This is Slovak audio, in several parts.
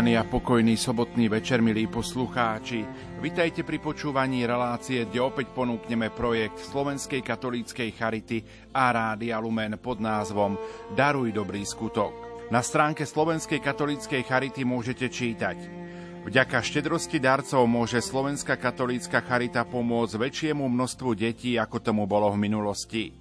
Požehnaný a pokojný sobotný večer, milí poslucháči. Vitajte pri počúvaní relácie, kde opäť ponúkneme projekt Slovenskej katolíckej charity a Rádia Lumen pod názvom Daruj dobrý skutok. Na stránke Slovenskej katolíckej charity môžete čítať Vďaka štedrosti darcov môže Slovenská katolícka charita pomôcť väčšiemu množstvu detí, ako tomu bolo v minulosti.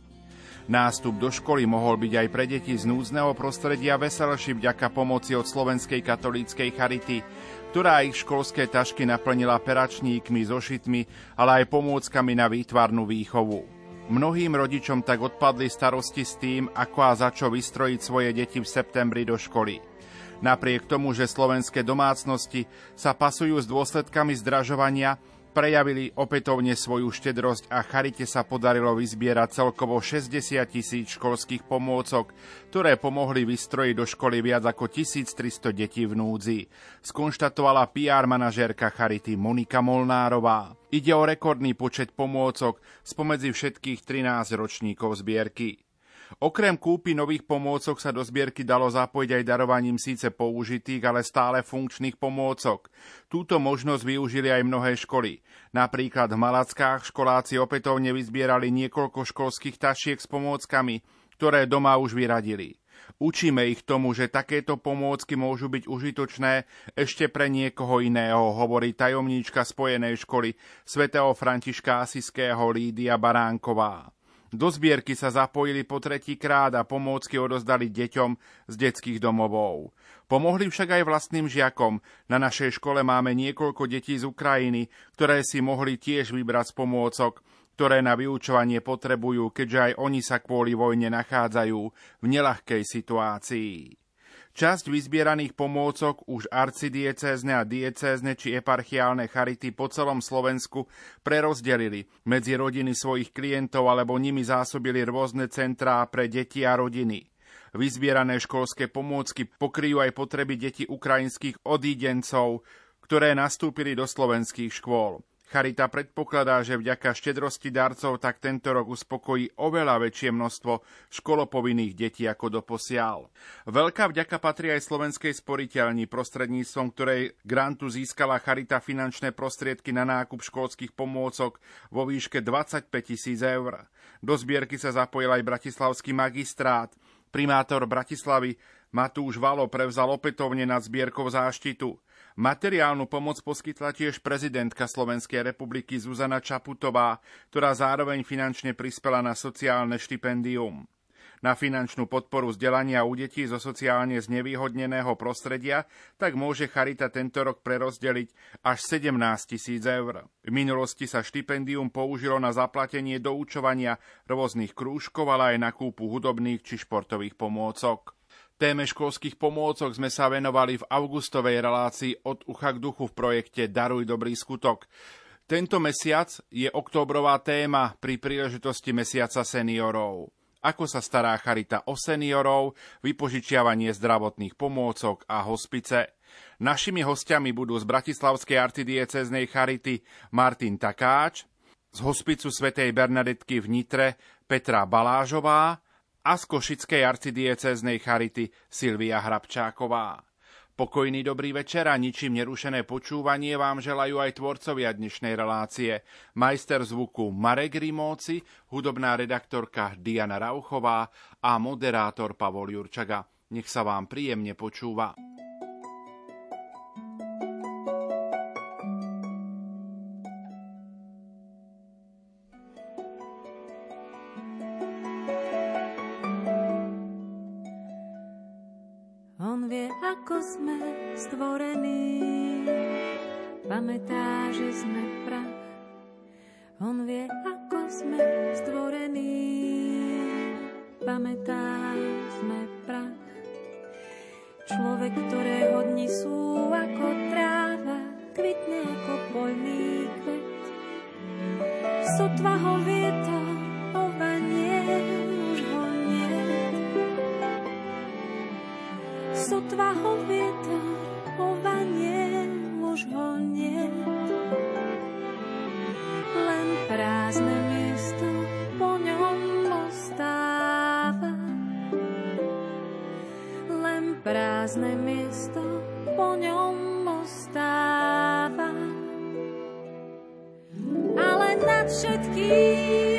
Nástup do školy mohol byť aj pre deti z núdzneho prostredia veselší vďaka pomoci od Slovenskej katolíckej charity, ktorá ich školské tašky naplnila peračníkmi, zošitmi, ale aj pomôckami na výtvarnú výchovu. Mnohým rodičom tak odpadli starosti s tým, ako a za čo vystrojiť svoje deti v septembri do školy. Napriek tomu, že slovenské domácnosti sa pasujú s dôsledkami zdražovania, prejavili opätovne svoju štedrosť a Charite sa podarilo vyzbierať celkovo 60 tisíc školských pomôcok, ktoré pomohli vystrojiť do školy viac ako 1300 detí v núdzi. Skonštatovala PR manažérka Charity Monika Molnárová. Ide o rekordný počet pomôcok spomedzi všetkých 13 ročníkov zbierky. Okrem kúpy nových pomôcok sa do zbierky dalo zapojiť aj darovaním síce použitých, ale stále funkčných pomôcok. Túto možnosť využili aj mnohé školy. Napríklad v Malackách školáci opätovne vyzbierali niekoľko školských tašiek s pomôckami, ktoré doma už vyradili. Učíme ich tomu, že takéto pomôcky môžu byť užitočné ešte pre niekoho iného, hovorí tajomníčka Spojenej školy svätého Františka Asiského Lídia Baránková. Do zbierky sa zapojili po tretí krát a pomôcky odozdali deťom z detských domovov. Pomohli však aj vlastným žiakom. Na našej škole máme niekoľko detí z Ukrajiny, ktoré si mohli tiež vybrať z pomôcok, ktoré na vyučovanie potrebujú, keďže aj oni sa kvôli vojne nachádzajú v nelahkej situácii. Časť vyzbieraných pomôcok už arcidiecézne a diecézne či eparchiálne charity po celom Slovensku prerozdelili medzi rodiny svojich klientov alebo nimi zásobili rôzne centrá pre deti a rodiny. Vyzbierané školské pomôcky pokryjú aj potreby detí ukrajinských odídencov, ktoré nastúpili do slovenských škôl. Charita predpokladá, že vďaka štedrosti darcov tak tento rok uspokojí oveľa väčšie množstvo školopovinných detí ako doposiaľ. Veľká vďaka patrí aj slovenskej sporiteľni, prostredníctvom ktorej grantu získala Charita finančné prostriedky na nákup školských pomôcok vo výške 25 tisíc eur. Do zbierky sa zapojil aj bratislavský magistrát. Primátor Bratislavy Matúš Valo prevzal opätovne nad zbierkou záštitu. Materiálnu pomoc poskytla tiež prezidentka Slovenskej republiky Zuzana Čaputová, ktorá zároveň finančne prispela na sociálne štipendium. Na finančnú podporu vzdelania u detí zo sociálne znevýhodneného prostredia tak môže Charita tento rok prerozdeliť až 17 tisíc eur. V minulosti sa štipendium použilo na zaplatenie doučovania rôznych krúžkov, ale aj na kúpu hudobných či športových pomôcok. Téme školských pomôcok sme sa venovali v augustovej relácii od ucha k duchu v projekte Daruj dobrý skutok. Tento mesiac je oktobrová téma pri príležitosti mesiaca seniorov. Ako sa stará charita o seniorov, vypožičiavanie zdravotných pomôcok a hospice. Našimi hostiami budú z Bratislavskej arcidieceznej charity Martin Takáč, z hospicu svätej Bernadetky v Nitre Petra Balážová a z Košickej arcidieceznej charity Silvia Hrabčáková. Pokojný dobrý večer a ničím nerušené počúvanie vám želajú aj tvorcovia dnešnej relácie. Majster zvuku Marek Rimóci, hudobná redaktorka Diana Rauchová a moderátor Pavol Jurčaga. Nech sa vám príjemne počúva. Pamätá, že sme prach. On vie, ako sme stvorení, pamätá, sme prach. Človek, ktorého dni sú ako tráva, kvitne ako poľný kvet. Sotva ho Len prázdne miesto po ňom ostáva. Ale nad všetkým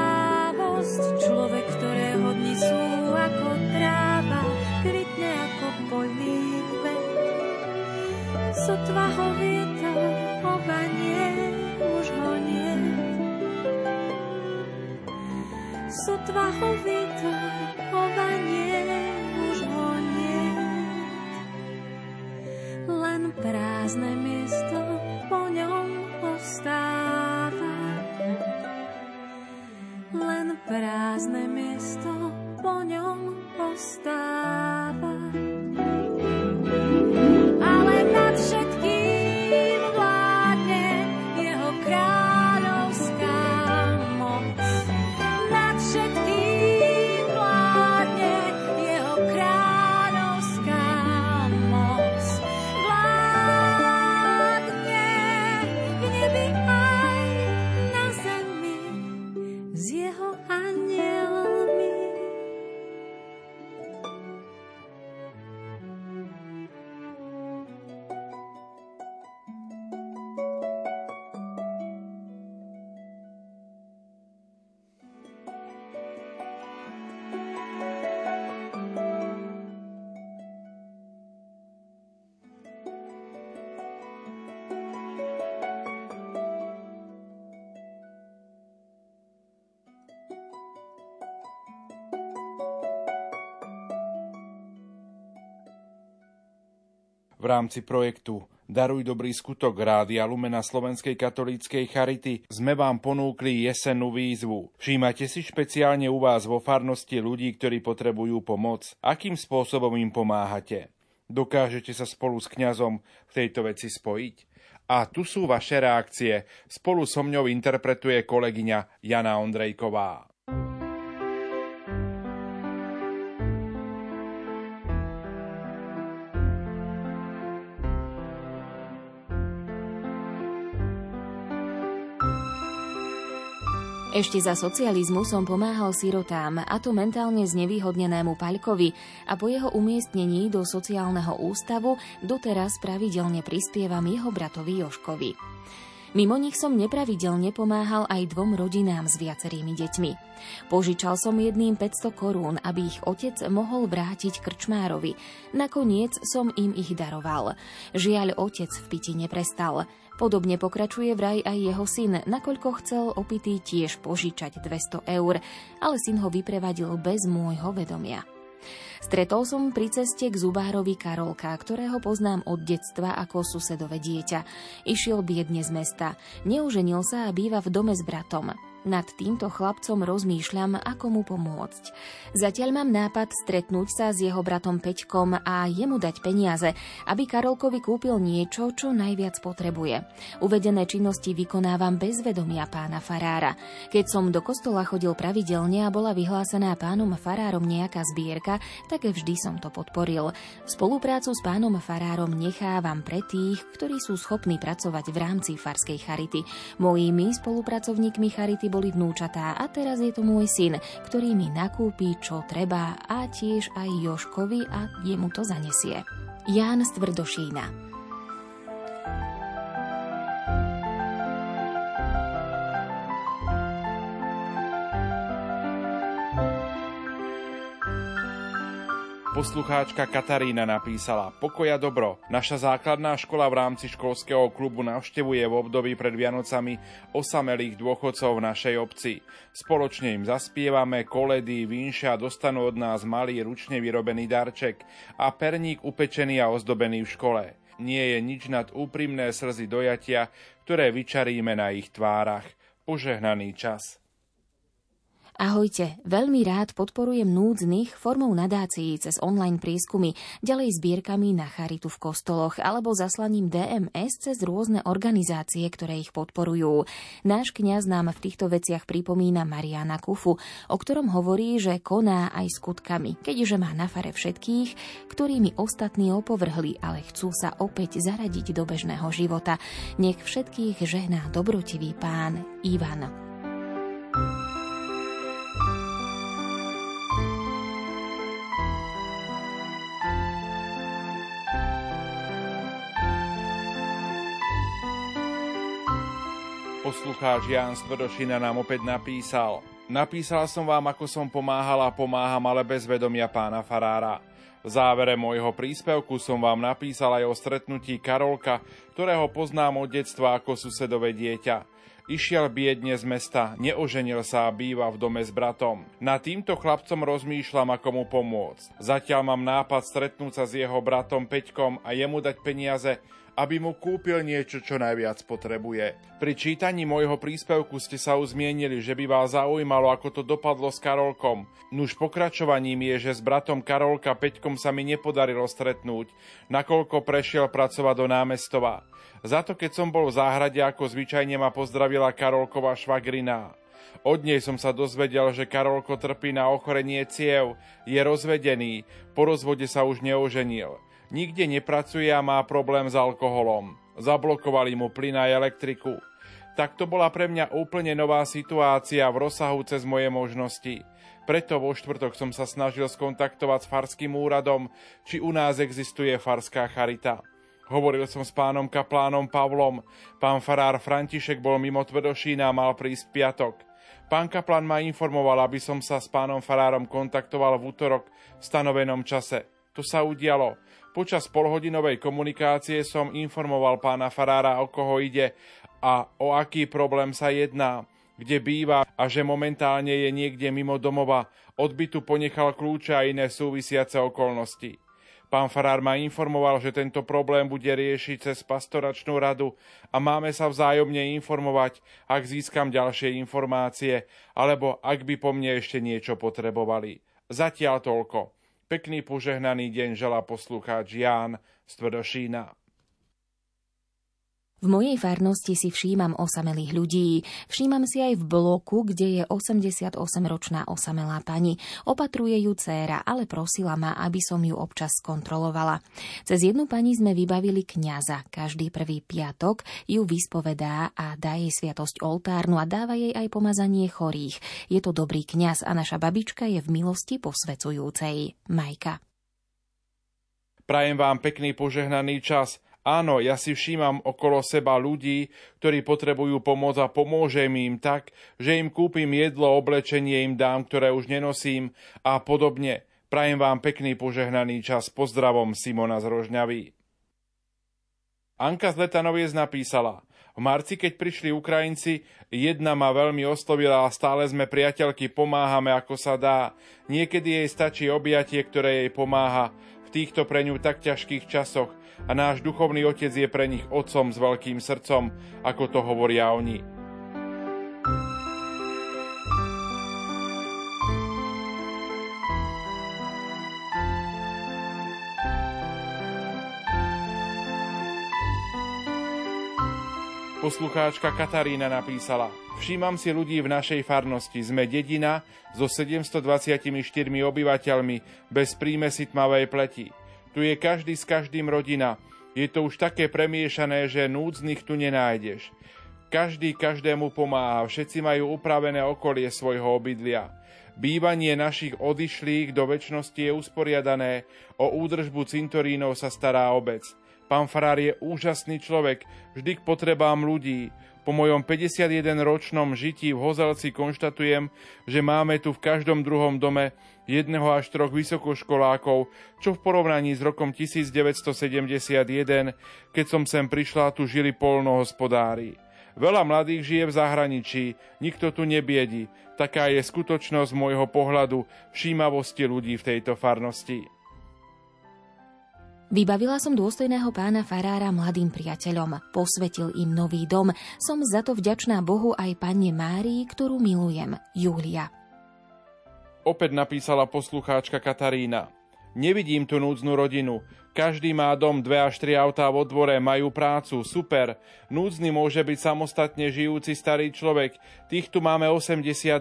Človek, ktorého dni sú ako tráva, kvitne ako poľný kvet. Sotva ho vietor obanie, už ho nie. Sotva ho vietor obanie, už ho nie. Len prázdne miesto po ňom ostáva. Prázdne miesto po ňom ostáva. V rámci projektu Daruj dobrý skutok Rádia Lumena Slovenskej katolíckej Charity sme vám ponúkli jesennú výzvu. Všímate si špeciálne u vás vo farnosti ľudí, ktorí potrebujú pomoc. Akým spôsobom im pomáhate? Dokážete sa spolu s kňazom v tejto veci spojiť? A tu sú vaše reakcie. Spolu so mňou interpretuje kolegyňa Jana Ondrejková. Ešte za socializmu som pomáhal sirotám, a to mentálne znevýhodnenému Paľkovi a po jeho umiestnení do sociálneho ústavu doteraz pravidelne prispievam jeho bratovi Joškovi. Mimo nich som nepravidelne pomáhal aj dvom rodinám s viacerými deťmi. Požičal som jedným 500 korún, aby ich otec mohol vrátiť krčmárovi. Nakoniec som im ich daroval. Žiaľ, otec v piti neprestal. Podobne pokračuje vraj aj jeho syn, nakoľko chcel opitý tiež požičať 200 eur, ale syn ho vyprevadil bez môjho vedomia. Stretol som pri ceste k zubárovi Karolka, ktorého poznám od detstva ako susedové dieťa. Išiel biedne z mesta, neuženil sa a býva v dome s bratom. Nad týmto chlapcom rozmýšľam, ako mu pomôcť. Zatiaľ mám nápad stretnúť sa s jeho bratom Peťkom a jemu dať peniaze, aby Karolkovi kúpil niečo, čo najviac potrebuje. Uvedené činnosti vykonávam bez vedomia pána Farára. Keď som do kostola chodil pravidelne a bola vyhlásená pánom Farárom nejaká zbierka, tak vždy som to podporil. Spoluprácu s pánom Farárom nechávam pre tých, ktorí sú schopní pracovať v rámci farskej charity. Mojimi spolupracovníkmi charity boli vnúčatá a teraz je to môj syn, ktorý mi nakúpi, čo treba a tiež aj Joškovi a jemu to zanesie. Ján z Tvrdošína Poslucháčka Katarína napísala Pokoja dobro. Naša základná škola v rámci školského klubu navštevuje v období pred Vianocami osamelých dôchodcov v našej obci. Spoločne im zaspievame, koledy, vinše a dostanú od nás malý ručne vyrobený darček a perník upečený a ozdobený v škole. Nie je nič nad úprimné slzy dojatia, ktoré vyčaríme na ich tvárach. Požehnaný čas. Ahojte, veľmi rád podporujem núdznych formou nadácií cez online prieskumy, ďalej zbierkami na charitu v kostoloch alebo zaslaním DMS cez rôzne organizácie, ktoré ich podporujú. Náš kňaz nám v týchto veciach pripomína Mariana Kufu, o ktorom hovorí, že koná aj skutkami, keďže má na fare všetkých, ktorými ostatní opovrhli, ale chcú sa opäť zaradiť do bežného života. Nech všetkých žehná dobrotivý pán Ivan. Poslucháč Jan Stvrdošina nám opäť napísal. Napísal som vám, ako som pomáhala a pomáham, ale bez vedomia pána Farára. V závere môjho príspevku som vám napísal aj o stretnutí Karolka, ktorého poznám od detstva ako susedové dieťa. Išiel biedne z mesta, neoženil sa a býva v dome s bratom. Na týmto chlapcom rozmýšľam, ako mu pomôcť. Zatiaľ mám nápad stretnúť sa s jeho bratom Peťkom a jemu dať peniaze, aby mu kúpil niečo, čo najviac potrebuje. Pri čítaní môjho príspevku ste sa uzmienili, že by vás zaujímalo, ako to dopadlo s Karolkom. Nuž pokračovaním je, že s bratom Karolka Peťkom sa mi nepodarilo stretnúť, nakoľko prešiel pracovať do námestova. Za to, keď som bol v záhrade, ako zvyčajne ma pozdravila Karolková švagriná. Od nej som sa dozvedel, že Karolko trpí na ochorenie ciev, je rozvedený, po rozvode sa už neoženil nikde nepracuje a má problém s alkoholom. Zablokovali mu plyn a elektriku. Tak to bola pre mňa úplne nová situácia v rozsahu cez moje možnosti. Preto vo štvrtok som sa snažil skontaktovať s farským úradom, či u nás existuje farská charita. Hovoril som s pánom kaplánom Pavlom. Pán farár František bol mimo Tvrdošína a mal prísť piatok. Pán kaplan ma informoval, aby som sa s pánom farárom kontaktoval v útorok v stanovenom čase. To sa udialo. Počas polhodinovej komunikácie som informoval pána Farára, o koho ide a o aký problém sa jedná, kde býva a že momentálne je niekde mimo domova. Odbytu ponechal kľúče a iné súvisiace okolnosti. Pán Farár ma informoval, že tento problém bude riešiť cez pastoračnú radu a máme sa vzájomne informovať, ak získam ďalšie informácie, alebo ak by po mne ešte niečo potrebovali. Zatiaľ toľko. Pekný požehnaný deň želá poslucháč Ján z Tvrdošína. V mojej farnosti si všímam osamelých ľudí. Všímam si aj v bloku, kde je 88-ročná osamelá pani. Opatruje ju dcéra, ale prosila ma, aby som ju občas kontrolovala. Cez jednu pani sme vybavili kňaza. Každý prvý piatok ju vyspovedá a dá jej sviatosť oltárnu a dáva jej aj pomazanie chorých. Je to dobrý kňaz a naša babička je v milosti posvecujúcej. Majka. Prajem vám pekný požehnaný čas – Áno, ja si všímam okolo seba ľudí, ktorí potrebujú pomoc a pomôžem im tak, že im kúpim jedlo, oblečenie im dám, ktoré už nenosím a podobne. Prajem vám pekný požehnaný čas. Pozdravom Simona z Rožňavy. Anka z Letanoviec napísala V marci, keď prišli Ukrajinci, jedna ma veľmi oslovila a stále sme priateľky, pomáhame ako sa dá. Niekedy jej stačí objatie, ktoré jej pomáha v týchto pre ňu tak ťažkých časoch a náš duchovný otec je pre nich otcom s veľkým srdcom, ako to hovoria oni. Poslucháčka Katarína napísala Všímam si ľudí v našej farnosti. Sme dedina so 724 obyvateľmi bez prímesi tmavej pleti. Tu je každý s každým rodina. Je to už také premiešané, že núdznych tu nenájdeš. Každý každému pomáha, všetci majú upravené okolie svojho obydlia. Bývanie našich odišlých do väčšnosti je usporiadané, o údržbu cintorínov sa stará obec. Pán Farár je úžasný človek, vždy k potrebám ľudí. Po mojom 51-ročnom žití v Hozelci konštatujem, že máme tu v každom druhom dome jedného až troch vysokoškolákov, čo v porovnaní s rokom 1971, keď som sem prišla, tu žili polnohospodári. Veľa mladých žije v zahraničí, nikto tu nebiedi. Taká je skutočnosť môjho pohľadu všímavosti ľudí v tejto farnosti. Vybavila som dôstojného pána Farára mladým priateľom. Posvetil im nový dom. Som za to vďačná Bohu aj pani Márii, ktorú milujem. Julia. Opäť napísala poslucháčka Katarína. Nevidím tu núdznu rodinu. Každý má dom, dve až tri autá vo dvore, majú prácu, super. Núdzny môže byť samostatne žijúci starý človek. Tých tu máme 82.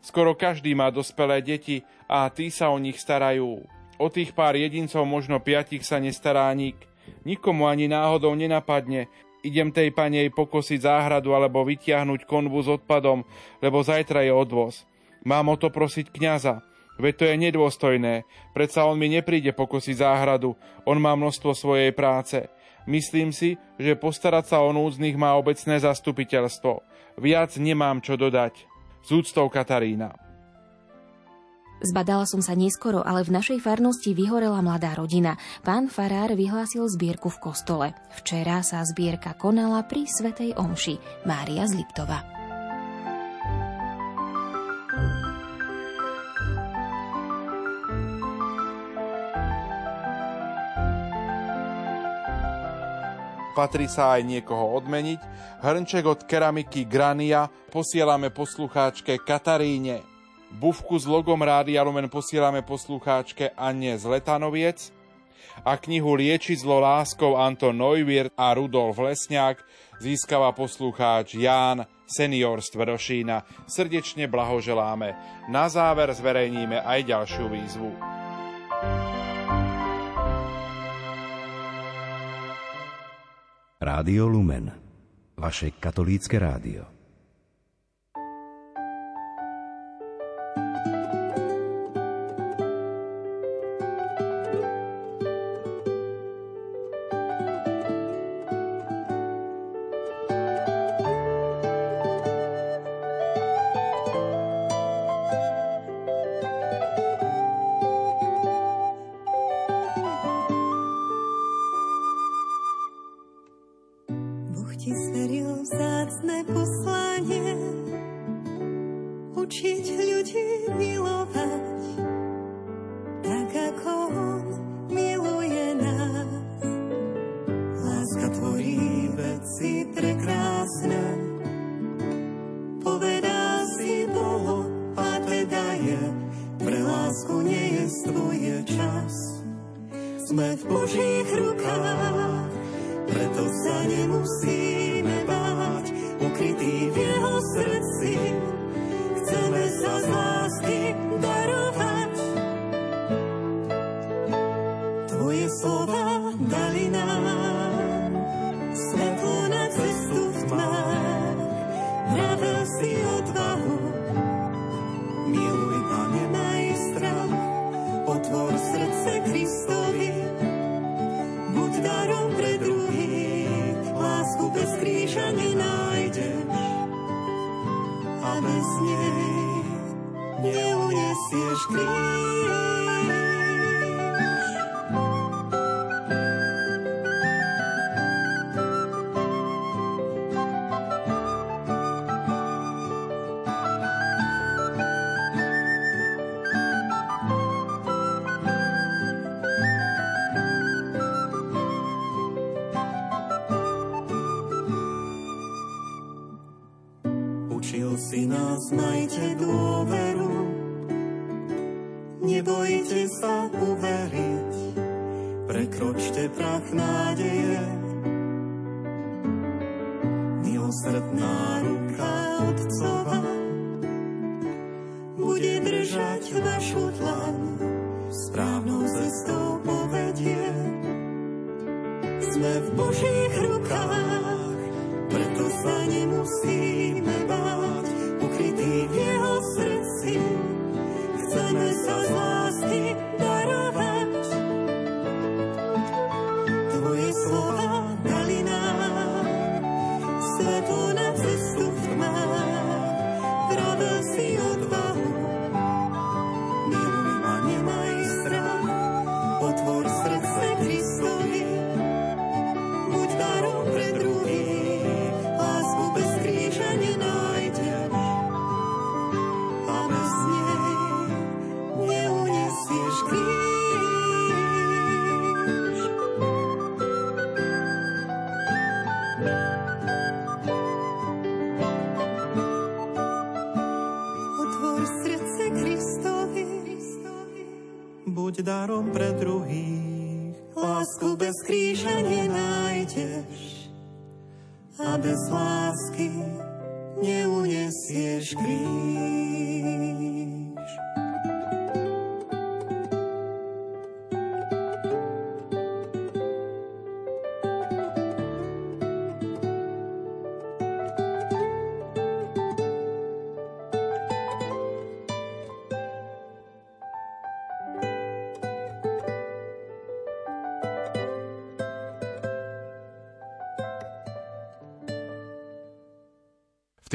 Skoro každý má dospelé deti a tí sa o nich starajú. O tých pár jedincov, možno piatich, sa nestará nik. Nikomu ani náhodou nenapadne, idem tej panej pokosiť záhradu alebo vytiahnuť konvu s odpadom, lebo zajtra je odvoz. Mám o to prosiť kňaza. Veď to je nedôstojné. Predsa on mi nepríde pokosiť záhradu. On má množstvo svojej práce. Myslím si, že postarať sa o núdznych má obecné zastupiteľstvo. Viac nemám čo dodať. Z úctou Katarína. Zbadala som sa neskoro, ale v našej farnosti vyhorela mladá rodina. Pán Farár vyhlásil zbierku v kostole. Včera sa zbierka konala pri Svetej Omši. Mária z Liptova. patrí sa aj niekoho odmeniť. Hrnček od keramiky Grania posielame poslucháčke Kataríne. Bufku s logom Rádia Lumen posielame poslucháčke Anne z Letanoviec a knihu Liečiť zlo láskou Anton Neuwirth a Rudolf Lesňák získava poslucháč Ján senior z Tvrdošína. Srdečne blahoželáme. Na záver zverejníme aj ďalšiu výzvu. Rádio Lumen, vaše katolícke rádio. Tvoje slovo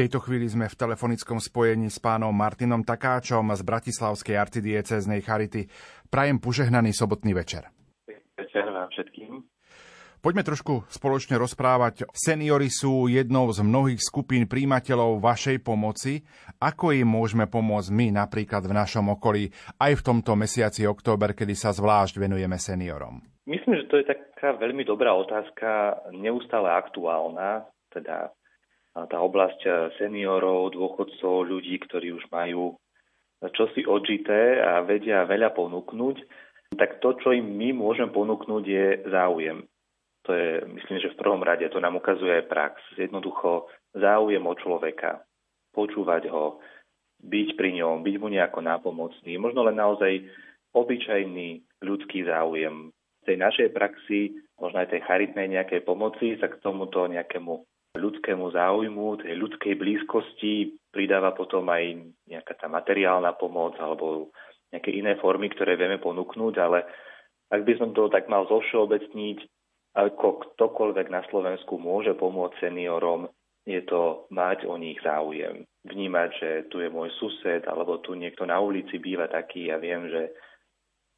tejto chvíli sme v telefonickom spojení s pánom Martinom Takáčom z Bratislavskej arcidieceznej Charity. Prajem požehnaný sobotný večer. Večer vám všetkým. Poďme trošku spoločne rozprávať. Seniory sú jednou z mnohých skupín príjimateľov vašej pomoci. Ako im môžeme pomôcť my napríklad v našom okolí aj v tomto mesiaci október, kedy sa zvlášť venujeme seniorom? Myslím, že to je taká veľmi dobrá otázka, neustále aktuálna. Teda tá oblasť eh, seniorov, dôchodcov, ľudí, ktorí už majú čosi odžité a vedia veľa ponúknuť, tak to, čo im my môžeme ponúknuť, je záujem. To je, myslím, že v prvom rade to nám ukazuje aj prax. Jednoducho záujem o človeka, počúvať ho, byť pri ňom, byť mu nejako nápomocný. Možno len naozaj obyčajný ľudský záujem. V tej našej praxi, možno aj tej charitnej nejakej pomoci sa k tomuto nejakému ľudskému záujmu, tej ľudskej blízkosti pridáva potom aj nejaká tá materiálna pomoc alebo nejaké iné formy, ktoré vieme ponúknuť, ale ak by som to tak mal zovšeobecniť, ako ktokoľvek na Slovensku môže pomôcť seniorom, je to mať o nich záujem. Vnímať, že tu je môj sused, alebo tu niekto na ulici býva taký a ja viem, že,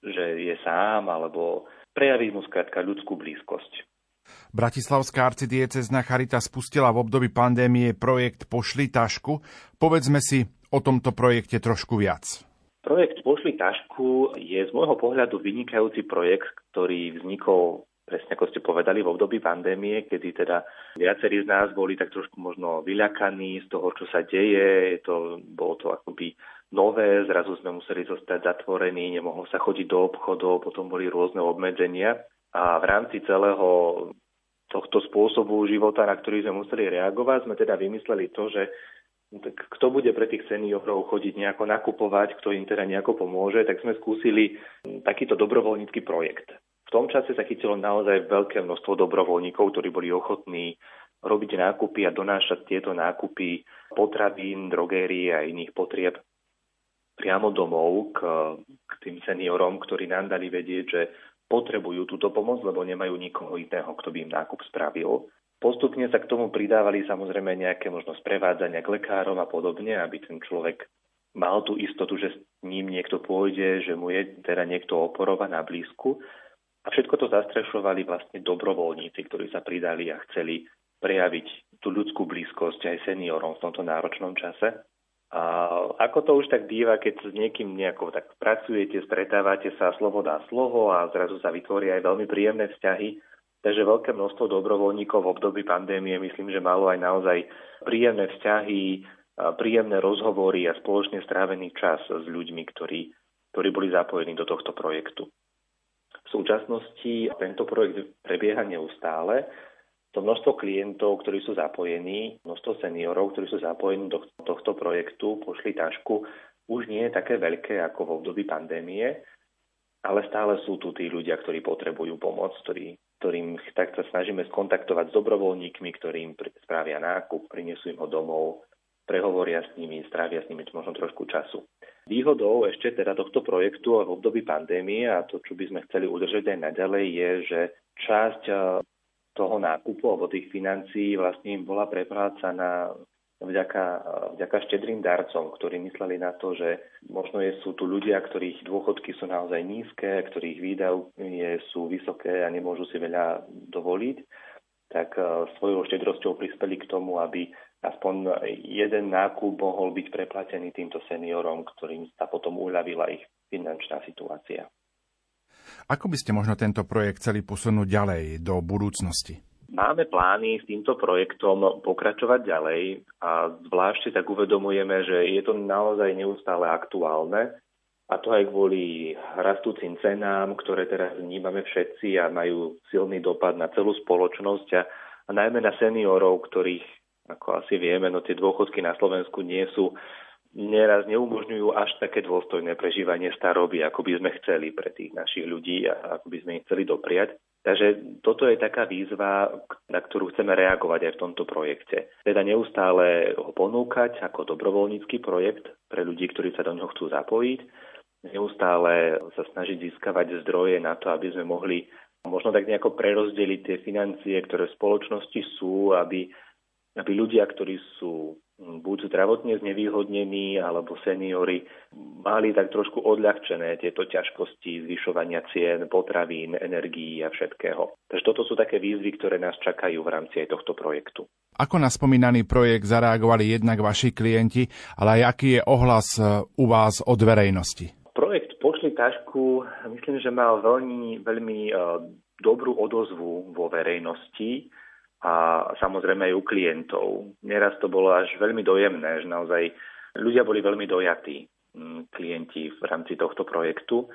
že je sám, alebo prejaviť mu skrátka ľudskú blízkosť. Bratislavská arcidiecezna Charita spustila v období pandémie projekt Pošli tašku. Povedzme si o tomto projekte trošku viac. Projekt Pošli tašku je z môjho pohľadu vynikajúci projekt, ktorý vznikol presne ako ste povedali, v období pandémie, kedy teda viacerí z nás boli tak trošku možno vyľakaní z toho, čo sa deje. To, bolo to akoby nové, zrazu sme museli zostať zatvorení, nemohlo sa chodiť do obchodov, potom boli rôzne obmedzenia. A v rámci celého tohto spôsobu života, na ktorý sme museli reagovať, sme teda vymysleli to, že kto bude pre tých seniorov chodiť nejako nakupovať, kto im teda nejako pomôže, tak sme skúsili takýto dobrovoľnícky projekt. V tom čase sa chytilo naozaj veľké množstvo dobrovoľníkov, ktorí boli ochotní robiť nákupy a donášať tieto nákupy potravín, drogérie a iných potrieb priamo domov k, k tým seniorom, ktorí nám dali vedieť, že potrebujú túto pomoc, lebo nemajú nikoho iného, kto by im nákup spravil. Postupne sa k tomu pridávali samozrejme nejaké možno sprevádzania k lekárom a podobne, aby ten človek mal tú istotu, že s ním niekto pôjde, že mu je teda niekto oporova na blízku. A všetko to zastrešovali vlastne dobrovoľníci, ktorí sa pridali a chceli prejaviť tú ľudskú blízkosť aj seniorom v tomto náročnom čase. A ako to už tak býva, keď s niekým nejako tak pracujete, stretávate sa, slovo dá slovo a zrazu sa vytvoria aj veľmi príjemné vzťahy. Takže veľké množstvo dobrovoľníkov v období pandémie myslím, že malo aj naozaj príjemné vzťahy, príjemné rozhovory a spoločne strávený čas s ľuďmi, ktorí, ktorí boli zapojení do tohto projektu. V súčasnosti tento projekt prebieha neustále to množstvo klientov, ktorí sú zapojení, množstvo seniorov, ktorí sú zapojení do tohto projektu, pošli tašku, už nie je také veľké ako v období pandémie, ale stále sú tu tí ľudia, ktorí potrebujú pomoc, ktorí, ktorým tak sa snažíme skontaktovať s dobrovoľníkmi, ktorí im spravia nákup, prinesú im ho domov, prehovoria s nimi, strávia s nimi možno trošku času. Výhodou ešte teda tohto projektu v období pandémie a to, čo by sme chceli udržať aj naďalej, je, že časť toho nákupu alebo tých financií vlastne im bola preplácaná vďaka, vďaka štedrým darcom, ktorí mysleli na to, že možno je, sú tu ľudia, ktorých dôchodky sú naozaj nízke, ktorých výdavky sú vysoké a nemôžu si veľa dovoliť, tak e, svojou štedrosťou prispeli k tomu, aby aspoň jeden nákup mohol byť preplatený týmto seniorom, ktorým sa potom uľavila ich finančná situácia. Ako by ste možno tento projekt chceli posunúť ďalej do budúcnosti? Máme plány s týmto projektom pokračovať ďalej a zvlášť tak uvedomujeme, že je to naozaj neustále aktuálne A to aj kvôli rastúcim cenám, ktoré teraz vnímame všetci a majú silný dopad na celú spoločnosť a, a najmä na seniorov, ktorých, ako asi vieme, no tie dôchodky na Slovensku nie sú neraz neumožňujú až také dôstojné prežívanie staroby, ako by sme chceli pre tých našich ľudí a ako by sme ich chceli dopriať. Takže toto je taká výzva, na ktorú chceme reagovať aj v tomto projekte. Teda neustále ho ponúkať ako dobrovoľnícky projekt pre ľudí, ktorí sa do ňoho chcú zapojiť. Neustále sa snažiť získavať zdroje na to, aby sme mohli možno tak nejako prerozdeliť tie financie, ktoré v spoločnosti sú, aby, aby ľudia, ktorí sú buď zdravotne znevýhodnení alebo seniory mali tak trošku odľahčené tieto ťažkosti zvyšovania cien potravín, energií a všetkého. Takže toto sú také výzvy, ktoré nás čakajú v rámci aj tohto projektu. Ako na spomínaný projekt zareagovali jednak vaši klienti, ale aj aký je ohlas e, u vás od verejnosti? Projekt Pošli tašku, myslím, že mal veľmi, veľmi e, dobrú odozvu vo verejnosti a samozrejme aj u klientov. Neraz to bolo až veľmi dojemné, že naozaj ľudia boli veľmi dojatí, mm, klienti v rámci tohto projektu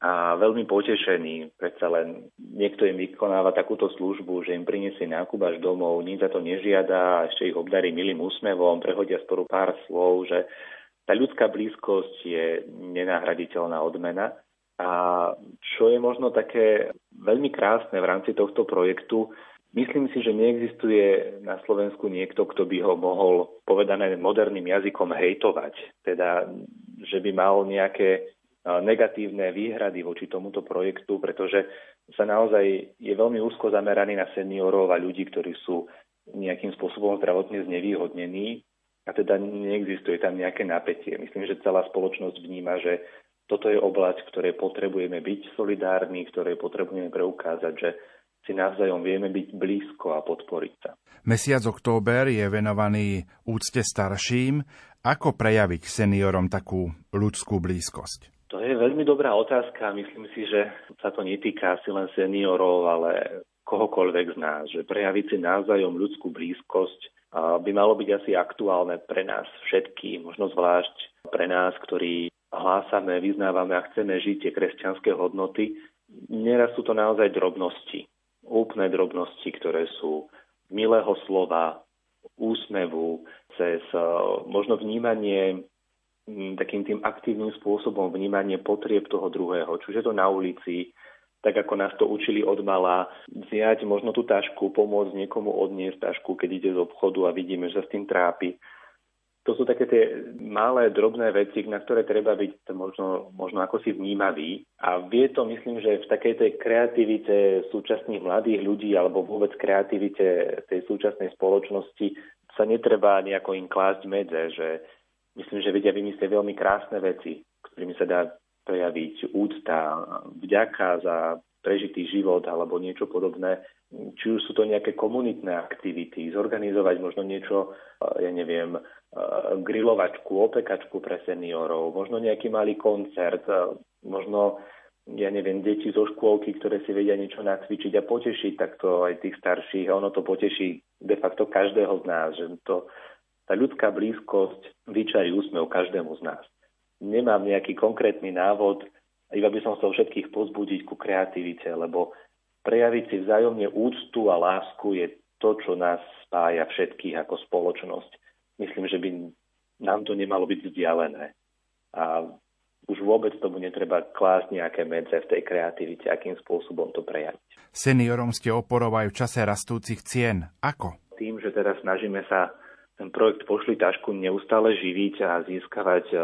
a veľmi potešení. Predsa len niekto im vykonáva takúto službu, že im priniesie nákup až domov, nič za to nežiada, ešte ich obdarí milým úsmevom, prehodia sporu pár slov, že tá ľudská blízkosť je nenahraditeľná odmena. A čo je možno také veľmi krásne v rámci tohto projektu, Myslím si, že neexistuje na Slovensku niekto, kto by ho mohol povedané moderným jazykom hejtovať. Teda, že by mal nejaké negatívne výhrady voči tomuto projektu, pretože sa naozaj je veľmi úzko zameraný na seniorov a ľudí, ktorí sú nejakým spôsobom zdravotne znevýhodnení a teda neexistuje tam nejaké napätie. Myslím, že celá spoločnosť vníma, že toto je oblasť, v ktorej potrebujeme byť solidárni, v ktorej potrebujeme preukázať, že si navzájom vieme byť blízko a podporiť sa. Mesiac október je venovaný úcte starším. Ako prejaviť seniorom takú ľudskú blízkosť? To je veľmi dobrá otázka. Myslím si, že sa to netýka asi len seniorov, ale kohokoľvek z nás. Že prejaviť si navzájom ľudskú blízkosť by malo byť asi aktuálne pre nás všetky, možno zvlášť pre nás, ktorí hlásame, vyznávame a chceme žiť tie kresťanské hodnoty. Neraz sú to naozaj drobnosti úplné drobnosti, ktoré sú milého slova, úsmevu, cez eh, možno vnímanie hm, takým tým aktívnym spôsobom vnímanie potrieb toho druhého, čiže to na ulici, tak ako nás to učili od mala, vziať možno tú tašku, pomôcť niekomu odniesť tašku, keď ide z obchodu a vidíme, že sa s tým trápi to sú také tie malé, drobné veci, na ktoré treba byť možno, možno ako si vnímavý. A vie to, myslím, že v takej tej kreativite súčasných mladých ľudí alebo vôbec kreativite tej súčasnej spoločnosti sa netreba nejako im klásť medze, že myslím, že vedia vymyslieť veľmi krásne veci, ktorými sa dá prejaviť úcta, vďaka za prežitý život alebo niečo podobné. Či už sú to nejaké komunitné aktivity, zorganizovať možno niečo, ja neviem, grilovačku, opekačku pre seniorov, možno nejaký malý koncert, eh, možno ja neviem, deti zo škôlky, ktoré si vedia niečo nacvičiť a potešiť takto aj tých starších. A ono to poteší de facto každého z nás, že to, tá ľudská blízkosť vyčarí úsmev každému z nás. Nemám nejaký konkrétny návod, iba by som chcel všetkých pozbudiť ku kreativite, lebo prejaviť si vzájomne úctu a lásku je to, čo nás spája všetkých ako spoločnosť myslím, že by nám to nemalo byť vzdialené. A už vôbec tomu netreba klásť nejaké medze v tej kreativite, akým spôsobom to prejaviť. Seniorom ste oporovali v čase rastúcich cien. Ako? Tým, že teraz snažíme sa ten projekt Pošli tašku neustále živiť a získavať e,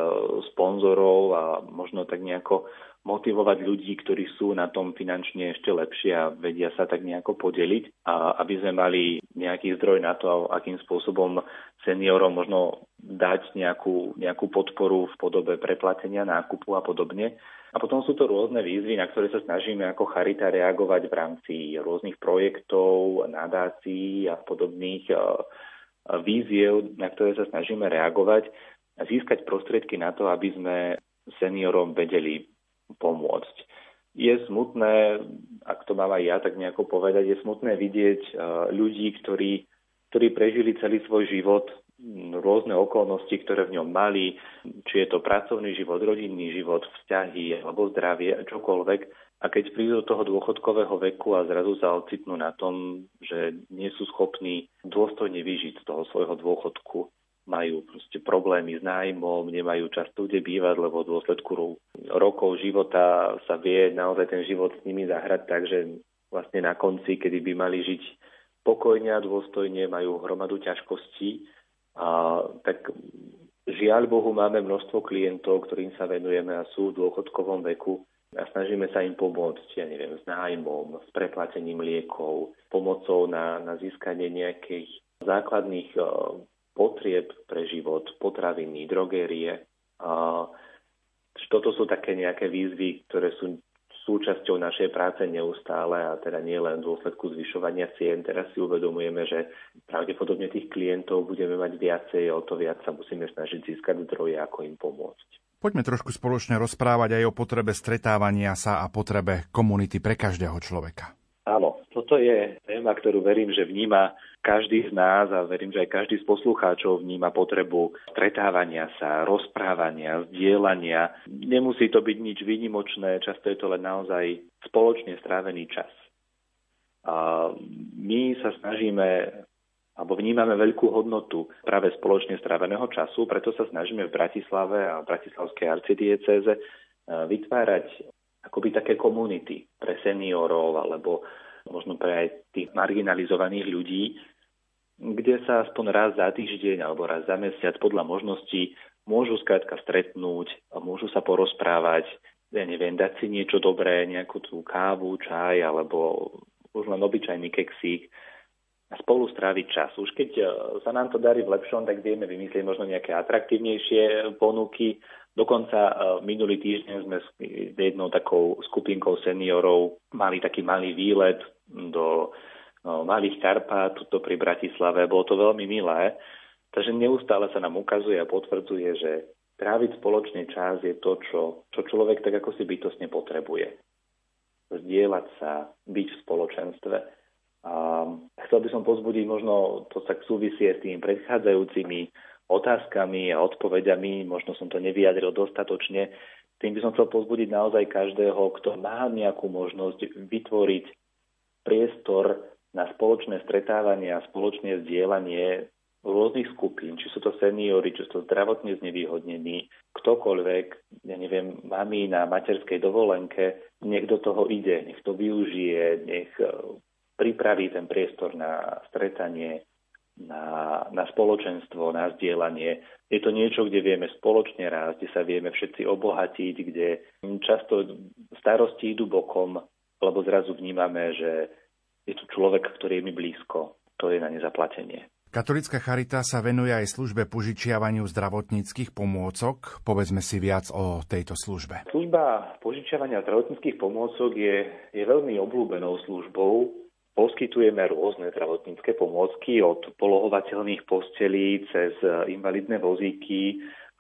sponzorov a možno tak nejako motivovať ľudí, ktorí sú na tom finančne ešte lepšie a vedia sa tak nejako podeliť, a aby sme mali nejaký zdroj na to, akým spôsobom seniorom možno dať nejakú, nejakú podporu v podobe preplatenia nákupu a podobne. A potom sú to rôzne výzvy, na ktoré sa snažíme ako Charita reagovať v rámci rôznych projektov, nadácií a podobných e, víziev, na ktoré sa snažíme reagovať a získať prostriedky na to, aby sme seniorom vedeli pomôcť. Je smutné, ak to mám aj ja tak nejako povedať, je smutné vidieť ľudí, ktorí, ktorí prežili celý svoj život rôzne okolnosti, ktoré v ňom mali, či je to pracovný život, rodinný život, vzťahy alebo zdravie, čokoľvek. A keď prídu do toho dôchodkového veku a zrazu sa ocitnú na tom, že nie sú schopní dôstojne vyžiť z toho svojho dôchodku, majú proste problémy s nájmom, nemajú často kde bývať, lebo v dôsledku rokov života sa vie naozaj ten život s nimi zahrať tak, že vlastne na konci, kedy by mali žiť pokojne a dôstojne, majú hromadu ťažkostí. A, tak žiaľ Bohu máme množstvo klientov, ktorým sa venujeme a sú v dôchodkovom veku a snažíme sa im pomôcť, ja neviem, s nájmom, s preplatením liekov, pomocou na, na získanie nejakých základných uh, potrieb pre život, potraviny, drogérie. Toto sú také nejaké výzvy, ktoré sú súčasťou našej práce neustále a teda nie len v dôsledku zvyšovania cien. Teraz si uvedomujeme, že pravdepodobne tých klientov budeme mať viacej o to viac sa musíme snažiť získať zdroje, ako im pomôcť. Poďme trošku spoločne rozprávať aj o potrebe stretávania sa a potrebe komunity pre každého človeka. Áno, toto je téma, ktorú verím, že vníma každý z nás a verím, že aj každý z poslucháčov vníma potrebu stretávania sa, rozprávania, zdieľania. Nemusí to byť nič výnimočné, často je to len naozaj spoločne strávený čas. A my sa snažíme alebo vnímame veľkú hodnotu práve spoločne stráveného času, preto sa snažíme v Bratislave a v Bratislavskej arcidiecéze vytvárať akoby také komunity pre seniorov alebo možno pre aj tých marginalizovaných ľudí, kde sa aspoň raz za týždeň alebo raz za mesiac podľa možností môžu skrátka stretnúť môžu sa porozprávať, ja neviem, dať si niečo dobré, nejakú tú kávu, čaj alebo už len obyčajný keksík a spolu stráviť čas. Už keď e, sa nám to darí v lepšom, tak vieme vymyslieť možno nejaké atraktívnejšie ponuky, Dokonca e, minulý týždeň sme s jednou takou skupinkou seniorov mali taký malý výlet do e, Malých Karpát, tuto pri Bratislave. Bolo to veľmi milé. Takže neustále sa nám ukazuje a potvrdzuje, že tráviť spoločný čas je to, čo, čo človek tak ako si bytosne potrebuje. Zdieľať sa, byť v spoločenstve. A chcel by som pozbudiť, možno to sa súvisie s tými predchádzajúcimi otázkami a odpovediami, možno som to nevyjadril dostatočne, tým by som chcel pozbudiť naozaj každého, kto má nejakú možnosť vytvoriť priestor na spoločné stretávanie a spoločné zdieľanie rôznych skupín, či sú to seniory, či sú to zdravotne znevýhodnení, ktokoľvek, ja neviem, mami na materskej dovolenke, nech do toho ide, nech to využije, nech eh, pripraví ten priestor na stretanie na, na spoločenstvo, na zdieľanie. Je to niečo, kde vieme spoločne rásť, kde sa vieme všetci obohatiť, kde často starosti idú bokom, lebo zrazu vnímame, že je tu človek, ktorý je mi blízko. To je na nezaplatenie. Katolická charita sa venuje aj službe požičiavaniu zdravotníckých pomôcok. Povedzme si viac o tejto službe. Služba požičiavania zdravotníckých pomôcok je, je veľmi obľúbenou službou Poskytujeme rôzne zdravotnícke pomôcky od polohovateľných postelí cez invalidné vozíky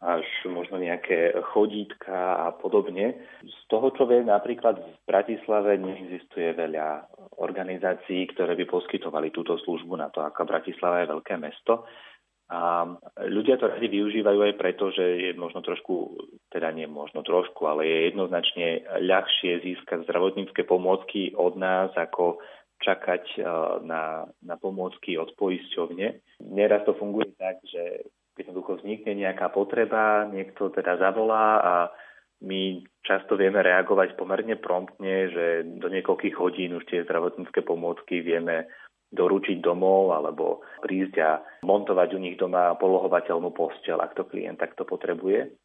až možno nejaké chodítka a podobne. Z toho, čo viem, napríklad v Bratislave neexistuje veľa organizácií, ktoré by poskytovali túto službu na to, ako Bratislava je veľké mesto. A ľudia to radi využívajú aj preto, že je možno trošku, teda nie možno trošku, ale je jednoznačne ľahšie získať zdravotnícke pomôcky od nás ako čakať eh, na, na pomôcky od poisťovne. Neraz to funguje tak, že jednoducho vznikne nejaká potreba, niekto teda zavolá a my často vieme reagovať pomerne promptne, že do niekoľkých hodín už tie zdravotnícke pomôcky vieme doručiť domov alebo prísť a montovať u nich doma polohovateľnú postel, ak to klient takto potrebuje.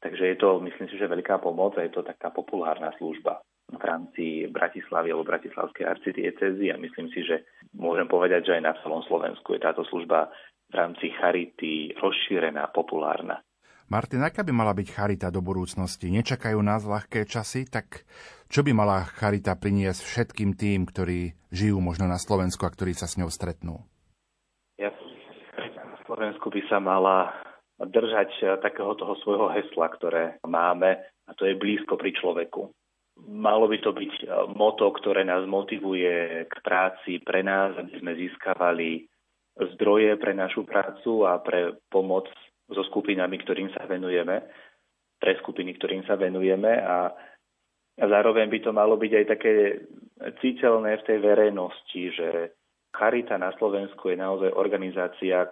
Takže je to, myslím si, že veľká pomoc a je to taká populárna služba v rámci Bratislavy alebo Bratislavskej arcidiecezy a myslím si, že môžem povedať, že aj na celom Slovensku je táto služba v rámci charity rozšírená, populárna. Martin, aká by mala byť charita do budúcnosti? Nečakajú nás ľahké časy, tak čo by mala charita priniesť všetkým tým, ktorí žijú možno na Slovensku a ktorí sa s ňou stretnú? Ja na Slovensku by sa mala držať takého toho svojho hesla, ktoré máme, a to je blízko pri človeku. Malo by to byť e, moto, ktoré nás motivuje k práci pre nás, aby sme získavali zdroje pre našu prácu a pre pomoc so skupinami, ktorým sa venujeme, pre skupiny, ktorým sa venujeme a, a zároveň by to malo byť aj také citeľné v tej verejnosti, že Charita na Slovensku je naozaj organizácia,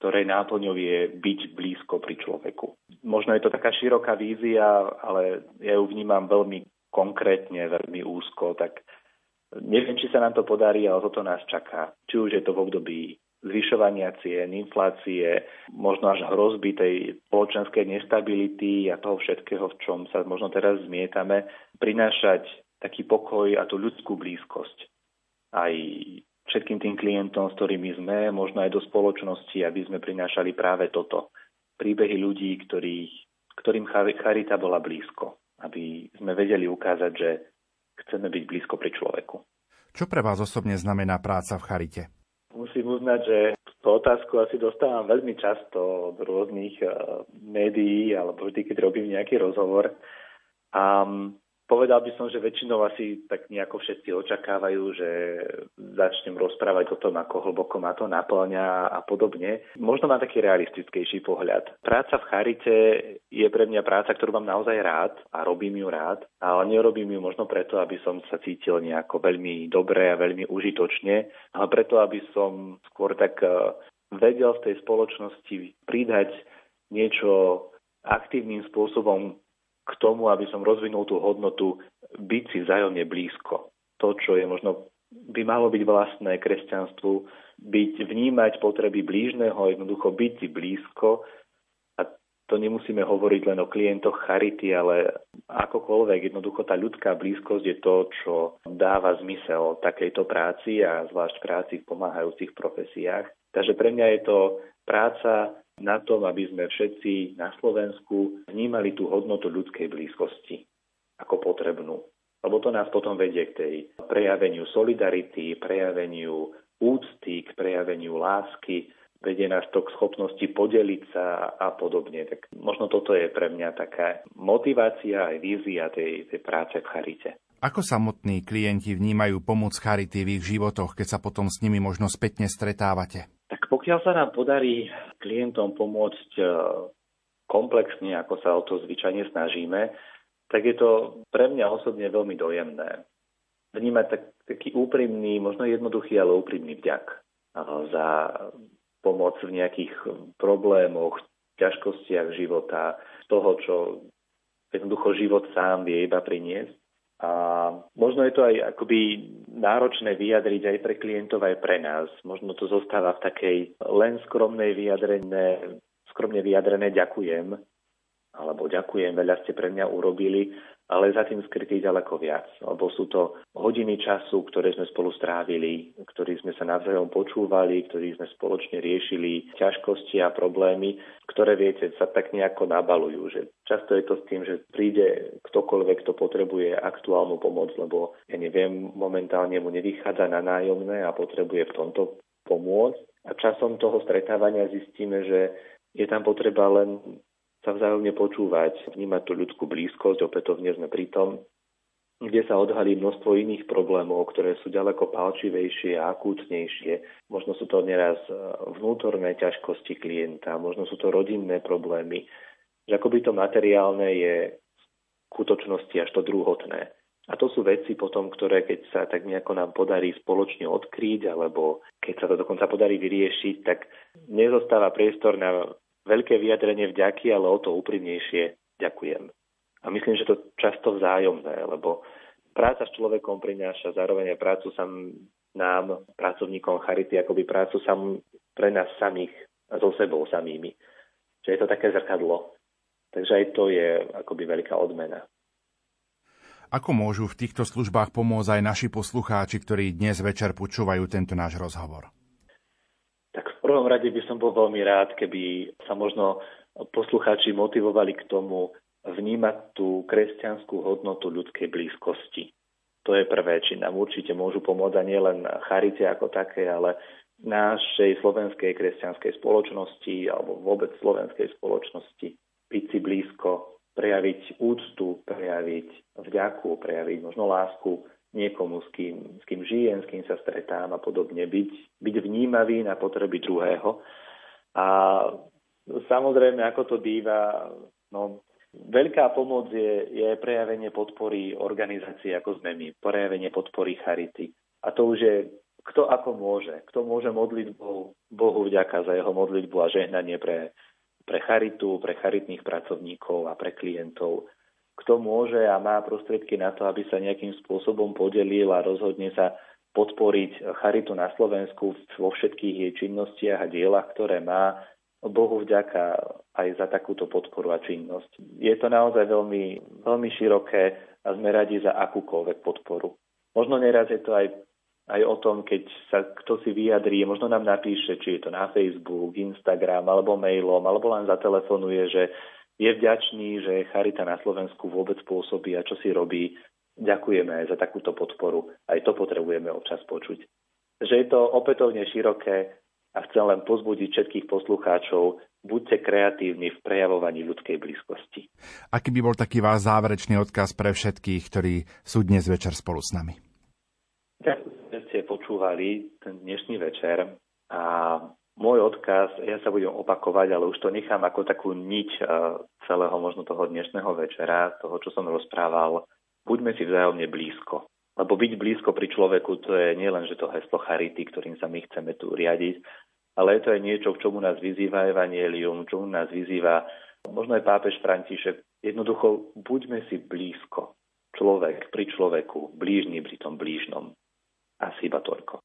ktorej náplňou je byť blízko pri človeku. Možno je to taká široká vízia, ale ja ju vnímam veľmi konkrétne, veľmi úzko, tak neviem, či sa nám to podarí, ale toto nás čaká. Či už je to v období zvyšovania cien, inflácie, možno až hrozby tej spoločenskej nestability a toho všetkého, v čom sa možno teraz zmietame, prinášať taký pokoj a tú ľudskú blízkosť aj všetkým tým klientom, s ktorými sme, možno aj do spoločnosti, aby sme prinášali práve toto. Príbehy ľudí, ktorých, ktorým charita bola blízko. Aby sme vedeli ukázať, že chceme byť blízko pri človeku. Čo pre vás osobne znamená práca v charite? Musím uznať, že tú otázku asi dostávam veľmi často od rôznych uh, médií alebo vždy, keď robím nejaký rozhovor. A Povedal by som, že väčšinou asi tak nejako všetci očakávajú, že začnem rozprávať o tom, ako hlboko ma to naplňa a podobne. Možno má taký realistickejší pohľad. Práca v Charite je pre mňa práca, ktorú mám naozaj rád a robím ju rád, ale nerobím ju možno preto, aby som sa cítil nejako veľmi dobre a veľmi užitočne, ale preto, aby som skôr tak eh, vedel v tej spoločnosti pridať niečo aktívnym spôsobom k tomu, aby som rozvinul tú hodnotu byť si vzájomne blízko. To, čo je možno by malo byť vlastné kresťanstvu, byť, vnímať potreby blížneho, jednoducho byť si blízko. A to nemusíme hovoriť len o klientoch charity, ale akokoľvek, jednoducho tá ľudská blízkosť je to, čo dáva zmysel takejto práci a zvlášť práci v pomáhajúcich profesiách. Takže pre mňa je to práca na tom, aby sme všetci na Slovensku vnímali tú hodnotu ľudskej blízkosti ako potrebnú. Lebo to nás potom vedie k tej prejaveniu solidarity, prejaveniu úcty, k prejaveniu lásky, vedie nás to k schopnosti podeliť sa a podobne. Tak možno toto je pre mňa taká motivácia aj vízia tej, tej práce v Charite. Ako samotní klienti vnímajú pomoc Charity v ich životoch, keď sa potom s nimi možno spätne stretávate? Tak pokiaľ sa nám podarí klientom pomôcť e, komplexne, ako sa o to zvyčajne snažíme, tak je to pre mňa osobne veľmi dojemné. Vnímať tak, taký úprimný, možno jednoduchý, ale úprimný vďak e, za pomoc v nejakých problémoch, ťažkostiach života, toho, čo jednoducho život sám vie iba priniesť. A možno je to aj akoby náročné vyjadriť aj pre klientov, aj pre nás. Možno to zostáva v takej len skromnej vyjadrené, skromne vyjadrené ďakujem, alebo ďakujem, veľa ste pre mňa urobili, ale za tým skrytý ďaleko viac. Lebo sú to hodiny času, ktoré sme spolu strávili, ktorí sme sa navzájom počúvali, ktorí sme spoločne riešili ťažkosti a problémy, ktoré, viete, sa tak nejako nabalujú. Že často je to s tým, že príde ktokoľvek, kto potrebuje aktuálnu pomoc, lebo ja neviem, momentálne mu nevychádza na nájomné a potrebuje v tomto pomôcť. A časom toho stretávania zistíme, že je tam potreba len sa vzájomne počúvať, vnímať tú ľudskú blízkosť, opätovne sme pri tom, kde sa odhalí množstvo iných problémov, ktoré sú ďaleko palčivejšie a akútnejšie. Možno sú to neraz e, vnútorné ťažkosti klienta, možno sú to rodinné problémy. Že akoby to materiálne je v skutočnosti až to druhotné. A to sú veci potom, ktoré keď sa tak nejako nám podarí spoločne odkryť, alebo keď sa to dokonca podarí vyriešiť, tak nezostáva priestor na veľké vyjadrenie vďaky, ale o to úprimnejšie ďakujem. A myslím, že to často vzájomné, lebo práca s človekom prináša zároveň aj prácu sam nám, pracovníkom Charity, akoby prácu sam pre nás samých a so sebou samými. Čiže je to také zrkadlo. Takže aj to je akoby veľká odmena. Ako môžu v týchto službách pomôcť aj naši poslucháči, ktorí dnes večer počúvajú tento náš rozhovor? Prvom rade by som bol veľmi rád, keby sa možno poslucháči motivovali k tomu vnímať tú kresťanskú hodnotu ľudskej blízkosti. To je prvé, či nám určite môžu pomôcť a nielen charite ako také, ale našej slovenskej kresťanskej spoločnosti alebo vôbec slovenskej spoločnosti byť si blízko, prejaviť úctu, prejaviť vďaku, prejaviť možno lásku niekomu, s kým, s kým žijem, s kým sa stretám a podobne, byť, byť vnímavý na potreby druhého. A samozrejme, ako to býva, no, veľká pomoc je, je prejavenie podpory organizácie, ako sme my, prejavenie podpory charity. A to už je kto ako môže. Kto môže modliť Bohu, Bohu vďaka za jeho modlitbu a žehnanie pre, pre charitu, pre charitných pracovníkov a pre klientov kto môže a má prostriedky na to, aby sa nejakým spôsobom podelil a rozhodne sa podporiť Charitu na Slovensku vo všetkých jej činnostiach a dielach, ktoré má. Bohu vďaka aj za takúto podporu a činnosť. Je to naozaj veľmi, veľmi široké a sme radi za akúkoľvek podporu. Možno neraz je to aj, aj o tom, keď sa kto si vyjadrí, možno nám napíše, či je to na Facebook, Instagram alebo mailom, alebo len zatelefonuje, že je vďačný, že Charita na Slovensku vôbec pôsobí a čo si robí. Ďakujeme za takúto podporu. Aj to potrebujeme občas počuť. Že je to opätovne široké a chcem len pozbudiť všetkých poslucháčov, buďte kreatívni v prejavovaní ľudskej blízkosti. Aký by bol taký váš záverečný odkaz pre všetkých, ktorí sú dnes večer spolu s nami? Ďakujem, že ste počúvali ten dnešný večer a môj odkaz, ja sa budem opakovať, ale už to nechám ako takú niť eh, celého možno toho dnešného večera, toho, čo som rozprával. Buďme si vzájomne blízko. Lebo byť blízko pri človeku, to je nielen, že to heslo charity, ktorým sa my chceme tu riadiť, ale je to aj niečo, k čomu nás vyzýva Evangelium, čomu nás vyzýva možno aj pápež František. Jednoducho, buďme si blízko. Človek pri človeku, blížny pri tom blížnom. Asi iba toľko.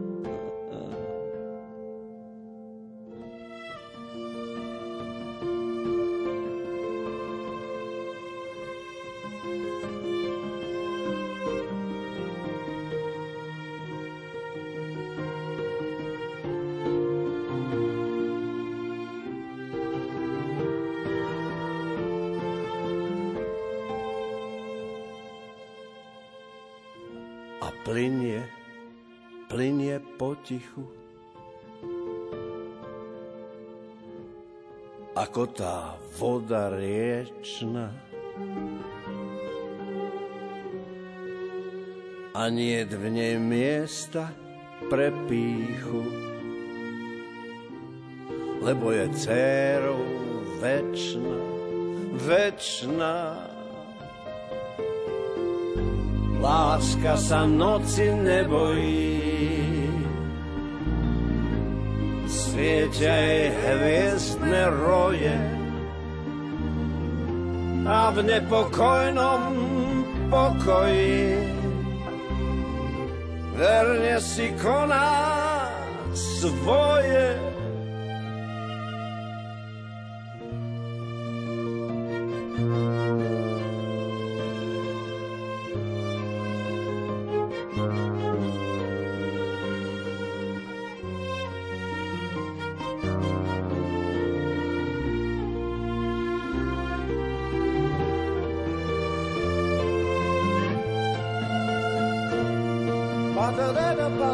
nie v nej miesta pre píchu. Lebo je dcerou večná, večná. Láska sa noci nebojí, svietia jej hviezdne roje a v nepokojnom pokoji verne si koná svoje.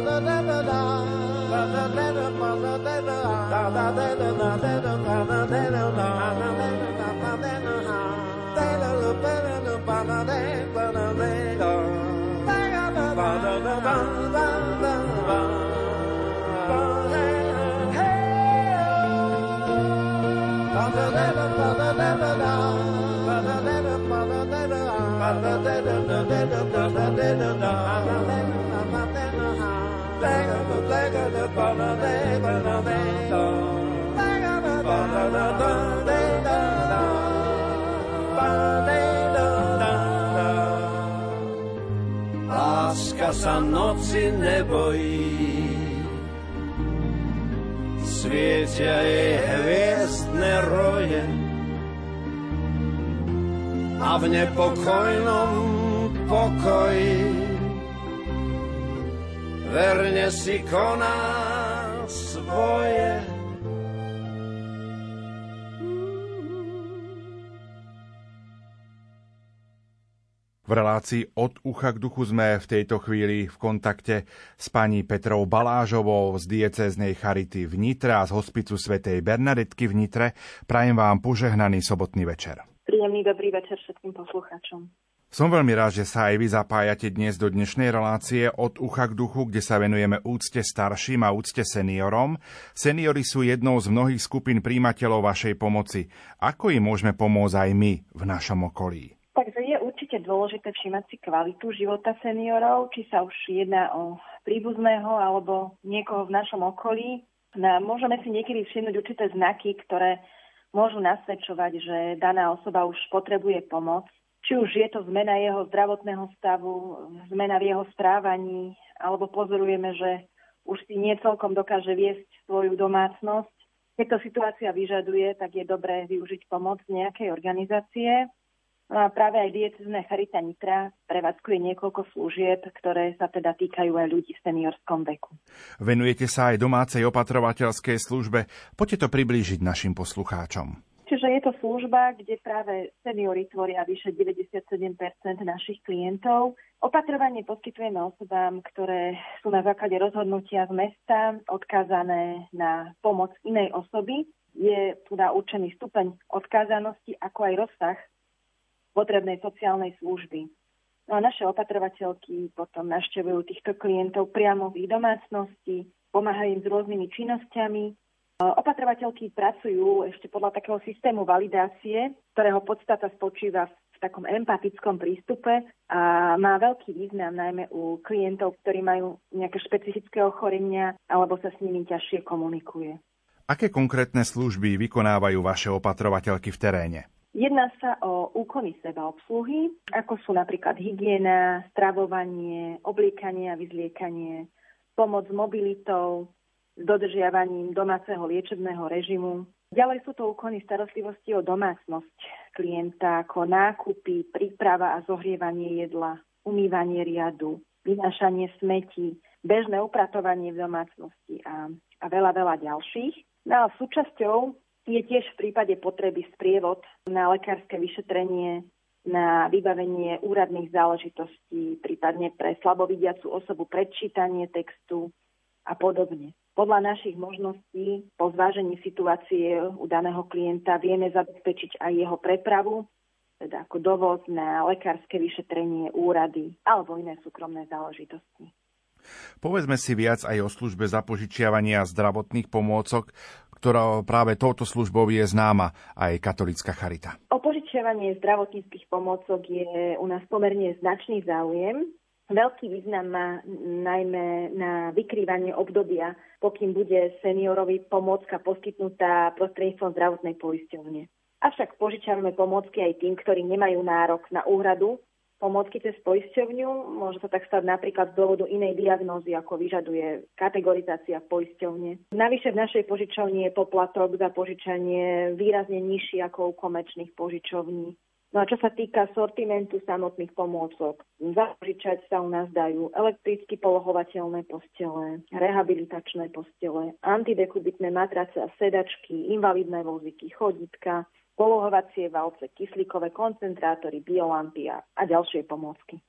da da da da da Láska sa noci nebojí, svietia jej hviezdne roje. A v nepokojnom pokoji verne si koná svoje. V relácii od ucha k duchu sme v tejto chvíli v kontakte s pani Petrou Balážovou z diecéznej Charity v Nitre a z hospicu svätej Bernadetky v Nitre. Prajem vám požehnaný sobotný večer. Príjemný dobrý večer všetkým poslucháčom. Som veľmi rád, že sa aj vy zapájate dnes do dnešnej relácie od ucha k duchu, kde sa venujeme úcte starším a úcte seniorom. Seniory sú jednou z mnohých skupín príjimateľov vašej pomoci. Ako im môžeme pomôcť aj my v našom okolí? Takže je určite dôležité všimať si kvalitu života seniorov, či sa už jedná o príbuzného alebo niekoho v našom okolí. No, môžeme si niekedy všimnúť určité znaky, ktoré môžu nasvedčovať, že daná osoba už potrebuje pomoc. Či už je to zmena jeho zdravotného stavu, zmena v jeho správaní, alebo pozorujeme, že už si nie dokáže viesť svoju domácnosť. Keď to situácia vyžaduje, tak je dobré využiť pomoc nejakej organizácie. No a práve aj diecezná Charita Nitra prevádzkuje niekoľko služieb, ktoré sa teda týkajú aj ľudí v seniorskom veku. Venujete sa aj domácej opatrovateľskej službe. Poďte to priblížiť našim poslucháčom. Čiže je to služba, kde práve seniory tvoria vyše 97% našich klientov. Opatrovanie poskytujeme osobám, ktoré sú na základe rozhodnutia z mesta odkázané na pomoc inej osoby. Je teda určený stupeň odkázanosti, ako aj rozsah potrebnej sociálnej služby. No a naše opatrovateľky potom naštevujú týchto klientov priamo v ich domácnosti, pomáhajú im s rôznymi činnosťami. Opatrovateľky pracujú ešte podľa takého systému validácie, ktorého podstata spočíva v takom empatickom prístupe a má veľký význam najmä u klientov, ktorí majú nejaké špecifické ochorenia alebo sa s nimi ťažšie komunikuje. Aké konkrétne služby vykonávajú vaše opatrovateľky v teréne? Jedná sa o úkony sebaobsluhy, ako sú napríklad hygiena, stravovanie, obliekanie a vyzliekanie, pomoc s mobilitou, dodržiavaním domáceho liečebného režimu. Ďalej sú to úkony starostlivosti o domácnosť klienta, ako nákupy, príprava a zohrievanie jedla, umývanie riadu, vynášanie smetí, bežné upratovanie v domácnosti a, a veľa, veľa ďalších. No a súčasťou je tiež v prípade potreby sprievod na lekárske vyšetrenie, na vybavenie úradných záležitostí, prípadne pre slabovidiacu osobu predčítanie textu a podobne. Podľa našich možností po zvážení situácie u daného klienta vieme zabezpečiť aj jeho prepravu, teda ako dovoz na lekárske vyšetrenie, úrady alebo iné súkromné záležitosti. Povedzme si viac aj o službe zapožičiavania zdravotných pomôcok, ktorá práve touto službou je známa aj katolická charita. O požičiavanie zdravotníckých pomôcok je u nás pomerne značný záujem. Veľký význam má najmä na vykrývanie obdobia, pokým bude seniorovi pomôcka poskytnutá prostredníctvom zdravotnej poisťovne. Avšak požičiavame pomôcky aj tým, ktorí nemajú nárok na úhradu pomocky cez poisťovňu. Môže sa tak stať napríklad z dôvodu inej diagnózy, ako vyžaduje kategorizácia poisťovne. Navyše v našej požičovni je poplatok za požičanie výrazne nižší ako u komerčných požičovní. No a čo sa týka sortimentu samotných pomôcok, zapožičať sa u nás dajú elektricky polohovateľné postele, rehabilitačné postele, antidekubitné matrace a sedačky, invalidné vozíky, chodítka, polohovacie valce, kyslíkové koncentrátory, biolampy a, ďalšie pomôcky.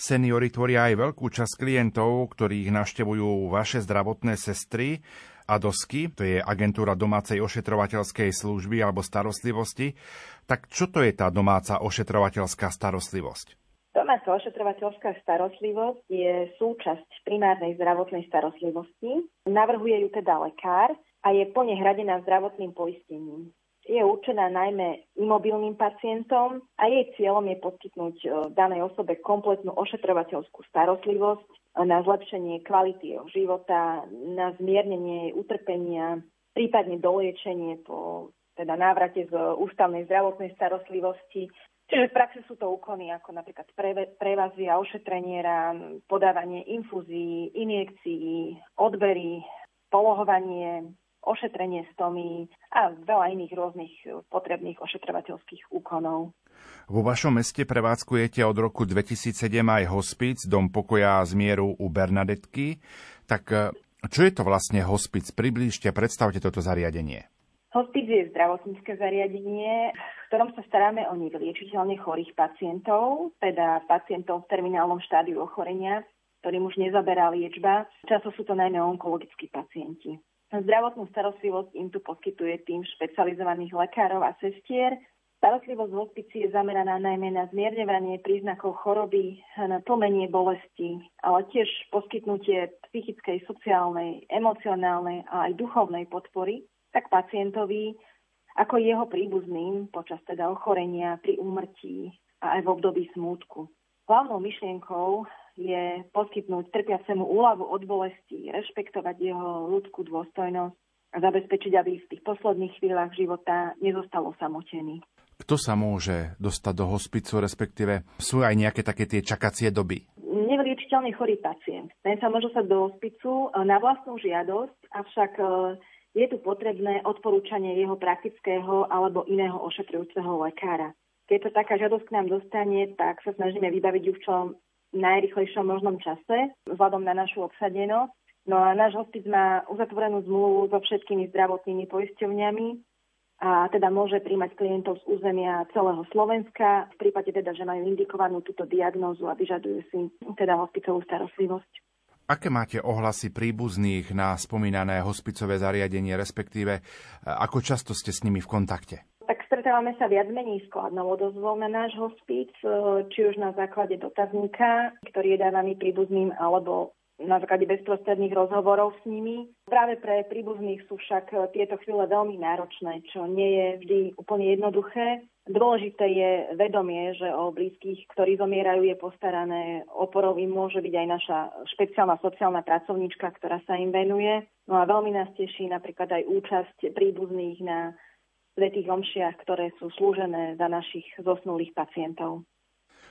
Seniory tvoria aj veľkú časť klientov, ktorých naštevujú vaše zdravotné sestry a dosky, to je agentúra domácej ošetrovateľskej služby alebo starostlivosti. Tak čo to je tá domáca ošetrovateľská starostlivosť? Domáca ošetrovateľská starostlivosť je súčasť primárnej zdravotnej starostlivosti. Navrhuje ju teda lekár a je plne hradená zdravotným poistením je určená najmä imobilným pacientom a jej cieľom je poskytnúť e, danej osobe kompletnú ošetrovateľskú starostlivosť na zlepšenie kvality jeho života, na zmiernenie utrpenia, prípadne doliečenie po teda návrate z ústavnej zdravotnej starostlivosti. Čiže v praxi sú to úkony ako napríklad prevazy a ošetrenie rán, podávanie infúzií, injekcií, odbery, polohovanie, ošetrenie stomy a veľa iných rôznych potrebných ošetrovateľských úkonov. Vo vašom meste prevádzkujete od roku 2007 aj hospic, dom pokoja a zmieru u Bernadetky. Tak eh, čo je to vlastne hospic? Priblížte, predstavte toto zariadenie. Hospic je zdravotnícke zariadenie, v ktorom sa staráme o nevyliečiteľne chorých pacientov, teda pacientov v terminálnom štádiu ochorenia, ktorým už nezaberá liečba. Často sú to najmä onkologickí pacienti. Zdravotnú starostlivosť im tu poskytuje tým špecializovaných lekárov a sestier. Starostlivosť v hospici je zameraná najmä na zmierňovanie príznakov choroby, na tlmenie bolesti, ale tiež poskytnutie psychickej, sociálnej, emocionálnej a aj duchovnej podpory tak pacientovi, ako jeho príbuzným počas teda ochorenia, pri úmrtí a aj v období smútku. Hlavnou myšlienkou je poskytnúť trpiacemu úľavu od bolesti, rešpektovať jeho ľudskú dôstojnosť a zabezpečiť, aby v tých posledných chvíľach života nezostal osamotený. Kto sa môže dostať do hospicu, respektíve sú aj nejaké také tie čakacie doby? Nevyliečiteľný chorý pacient. Ten sa môže dostať do hospicu na vlastnú žiadosť, avšak je tu potrebné odporúčanie jeho praktického alebo iného ošetrujúceho lekára. Keď sa taká žiadosť k nám dostane, tak sa snažíme vybaviť ju v čo najrychlejšom možnom čase, vzhľadom na našu obsadenosť. No a náš hospic má uzatvorenú zmluvu so všetkými zdravotnými poisťovňami a teda môže príjmať klientov z územia celého Slovenska, v prípade teda, že majú indikovanú túto diagnózu a vyžadujú si teda hospicovú starostlivosť. Aké máte ohlasy príbuzných na spomínané hospicové zariadenie, respektíve e, ako často ste s nimi v kontakte? Tak stretávame sa viac menej skladnou odozvou na náš hospic, e, či už na základe dotazníka, ktorý je dávaný príbuzným, alebo na základe bezprostredných rozhovorov s nimi. Práve pre príbuzných sú však tieto chvíle veľmi náročné, čo nie je vždy úplne jednoduché. Dôležité je vedomie, že o blízkych, ktorí zomierajú, je postarané. Oporou im môže byť aj naša špeciálna sociálna pracovníčka, ktorá sa im venuje. No a veľmi nás teší napríklad aj účasť príbuzných na svetých omšiach, ktoré sú slúžené za našich zosnulých pacientov.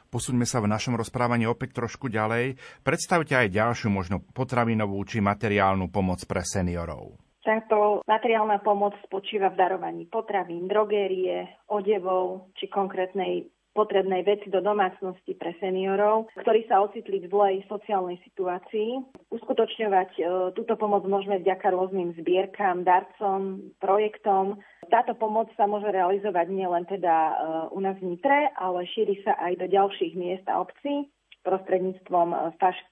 Posuňme sa v našom rozprávaní opäť trošku ďalej. Predstavte aj ďalšiu možno potravinovú či materiálnu pomoc pre seniorov. Táto materiálna pomoc spočíva v darovaní potravín, drogérie, odevov či konkrétnej potrebnej veci do domácnosti pre seniorov, ktorí sa ocitli v zlej sociálnej situácii. Uskutočňovať e, túto pomoc môžeme vďaka rôznym zbierkam, darcom, projektom. Táto pomoc sa môže realizovať nielen teda e, u nás v Nitre, ale šíri sa aj do ďalších miest a obcí prostredníctvom e,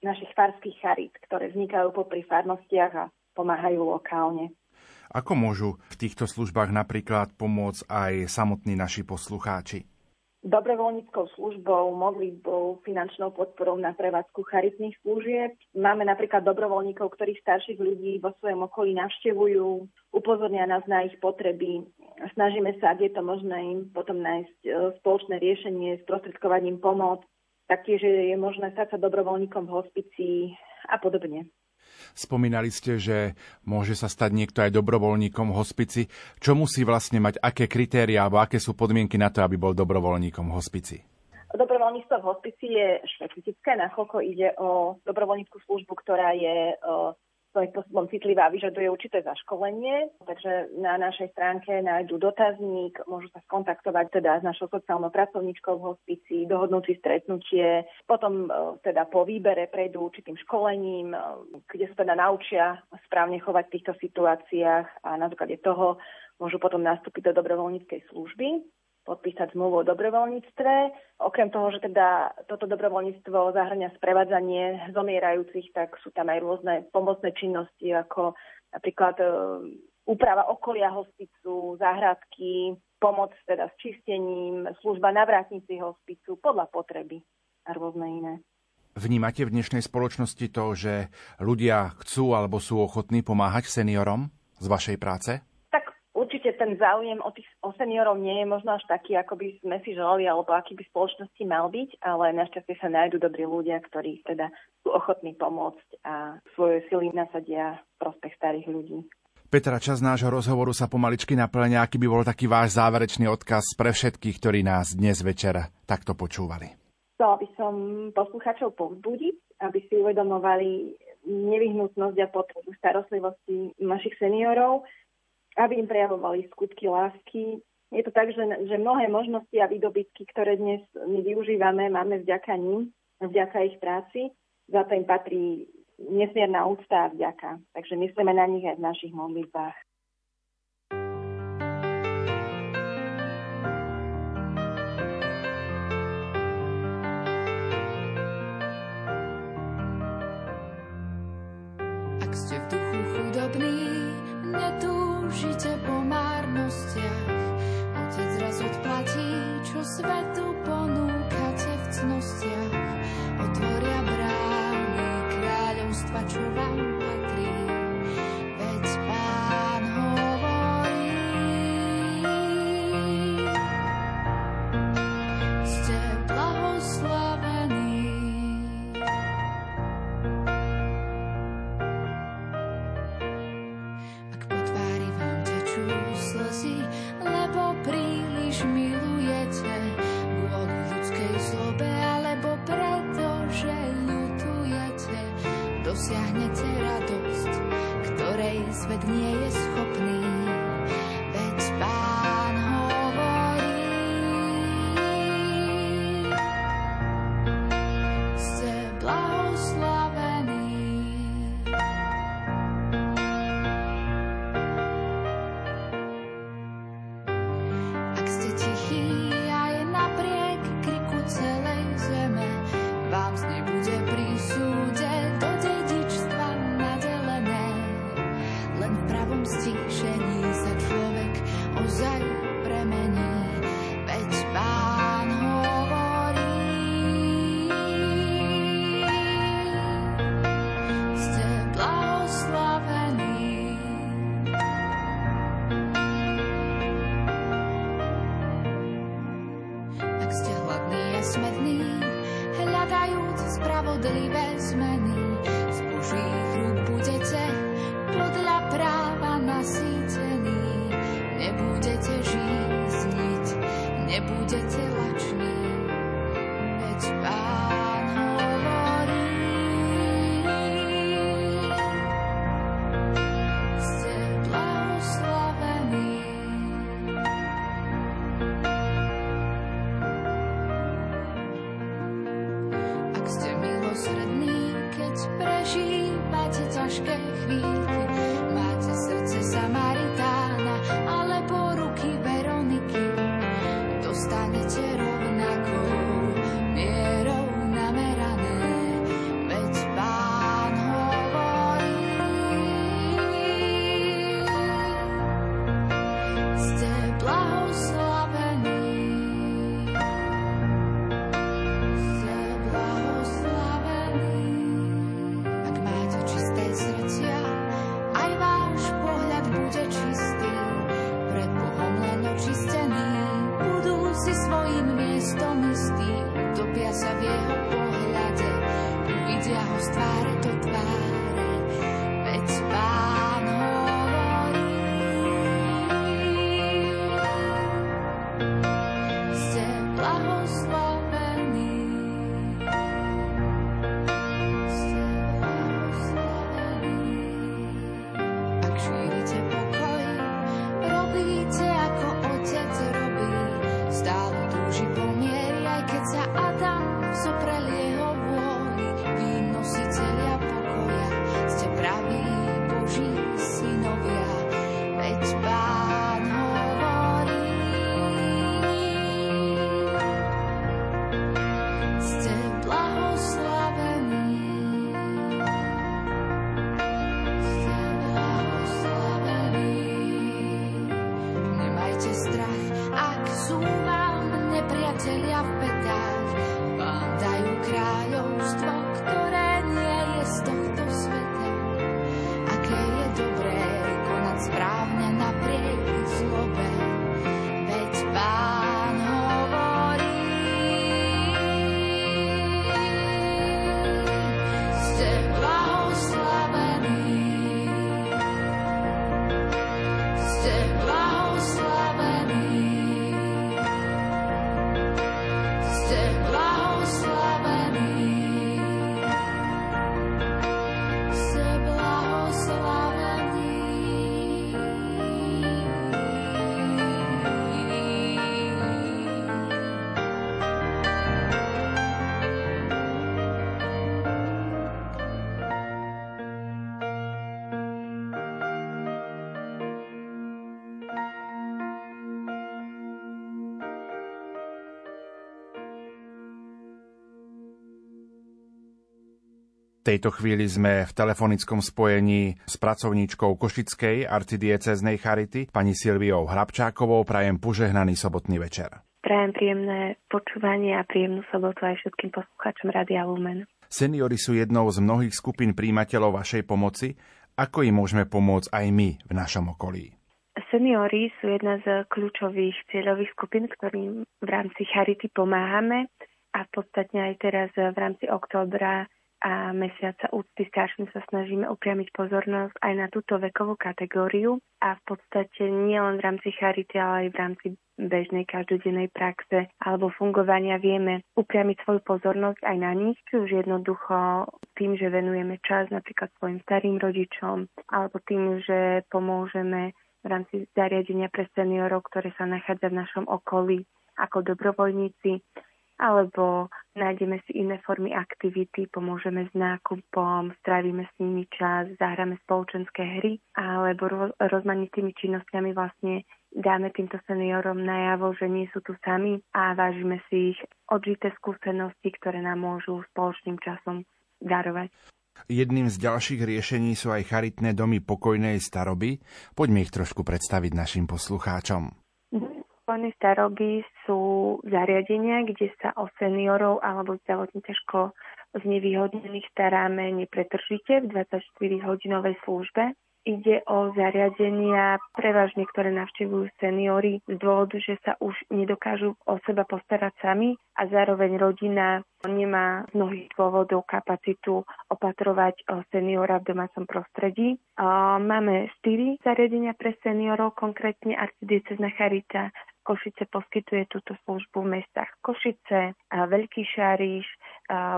našich farských charít, ktoré vznikajú popri farnostiach a pomáhajú lokálne. Ako môžu v týchto službách napríklad pomôcť aj samotní naši poslucháči? Dobrovoľníckou službou, modlitbou, finančnou podporou na prevádzku charitných služieb. Máme napríklad dobrovoľníkov, ktorí starších ľudí vo svojom okolí navštevujú, upozornia nás na ich potreby. Snažíme sa, ak je to možné, im potom nájsť e, spoločné riešenie, sprostredkovať im pomoc. Taktiež je možné stať sa dobrovoľníkom v hospici a podobne. Spomínali ste, že môže sa stať niekto aj dobrovoľníkom v hospici. Čo musí vlastne mať, aké kritéria alebo aké sú podmienky na to, aby bol dobrovoľníkom v hospici? Dobrovoľníctvo v hospici je špecifické, nakoľko ide o dobrovoľníckú službu, ktorá je svojím spôsobom citlivá a vyžaduje určité zaškolenie. Takže na našej stránke nájdu dotazník, môžu sa skontaktovať teda s našou sociálnou pracovníčkou v hospici, dohodnúť si stretnutie, potom e, teda po výbere prejdú určitým školením, e, kde sa teda naučia správne chovať v týchto situáciách a na základe toho môžu potom nastúpiť do dobrovoľníckej služby podpísať zmluvu o dobrovoľníctve. Okrem toho, že teda toto dobrovoľníctvo zahrňa sprevádzanie zomierajúcich, tak sú tam aj rôzne pomocné činnosti, ako napríklad e, úprava okolia hospicu, záhradky, pomoc teda s čistením, služba na vrátnici hospicu podľa potreby a rôzne iné. Vnímate v dnešnej spoločnosti to, že ľudia chcú alebo sú ochotní pomáhať seniorom z vašej práce? Ten záujem o, tých, o seniorov nie je možno až taký, ako by sme si želali, alebo aký by spoločnosti mal byť, ale našťastie sa nájdú dobrí ľudia, ktorí teda sú ochotní pomôcť a svoje sily nasadia v prospech starých ľudí. Petra, čas nášho rozhovoru sa pomaličky naplňa. Aký by bol taký váš záverečný odkaz pre všetkých, ktorí nás dnes večer takto počúvali? Chcela by som poslucháčov povzbudiť, aby si uvedomovali nevyhnutnosť a potrebu starostlivosti našich seniorov, aby im prejavovali skutky lásky. Je to tak, že, že mnohé možnosti a výdobytky, ktoré dnes my využívame, máme vďaka ním, vďaka ich práci. Za to im patrí nesmierna úcta a vďaka. Takže myslíme na nich aj v našich modlitbách. Svetu dostanete rovnakou tejto chvíli sme v telefonickom spojení s pracovníčkou Košickej arcidieceznej Charity, pani Silviou Hrabčákovou. Prajem požehnaný sobotný večer. Prajem príjemné počúvanie a príjemnú sobotu aj všetkým poslucháčom Radia Lumen. Seniory sú jednou z mnohých skupín príjimateľov vašej pomoci. Ako im môžeme pomôcť aj my v našom okolí? Seniory sú jedna z kľúčových cieľových skupín, ktorým v rámci Charity pomáhame a v podstate aj teraz v rámci októbra a mesiaca úcty starším sa snažíme upriamiť pozornosť aj na túto vekovú kategóriu a v podstate nie len v rámci charity, ale aj v rámci bežnej každodennej praxe alebo fungovania vieme upriamiť svoju pozornosť aj na nich, či už jednoducho tým, že venujeme čas napríklad svojim starým rodičom alebo tým, že pomôžeme v rámci zariadenia pre seniorov, ktoré sa nachádza v našom okolí ako dobrovoľníci alebo nájdeme si iné formy aktivity, pomôžeme s nákupom, strávime s nimi čas, zahráme spoločenské hry, alebo rozmanitými činnosťami vlastne dáme týmto seniorom najavo, že nie sú tu sami a vážime si ich odžité skúsenosti, ktoré nám môžu spoločným časom darovať. Jedným z ďalších riešení sú aj charitné domy pokojnej staroby. Poďme ich trošku predstaviť našim poslucháčom. Pokojné staroby sú zariadenia, kde sa o seniorov alebo zdravotne ťažko znevýhodnených staráme nepretržite v 24-hodinovej službe. Ide o zariadenia prevažne, ktoré navštevujú seniory z dôvodu, že sa už nedokážu o seba postarať sami a zároveň rodina nemá z mnohých dôvodov kapacitu opatrovať seniora v domácom prostredí. Máme štyri zariadenia pre seniorov, konkrétne arcidiecezna Charita Košice poskytuje túto službu v mestách Košice, Veľký Šáriš,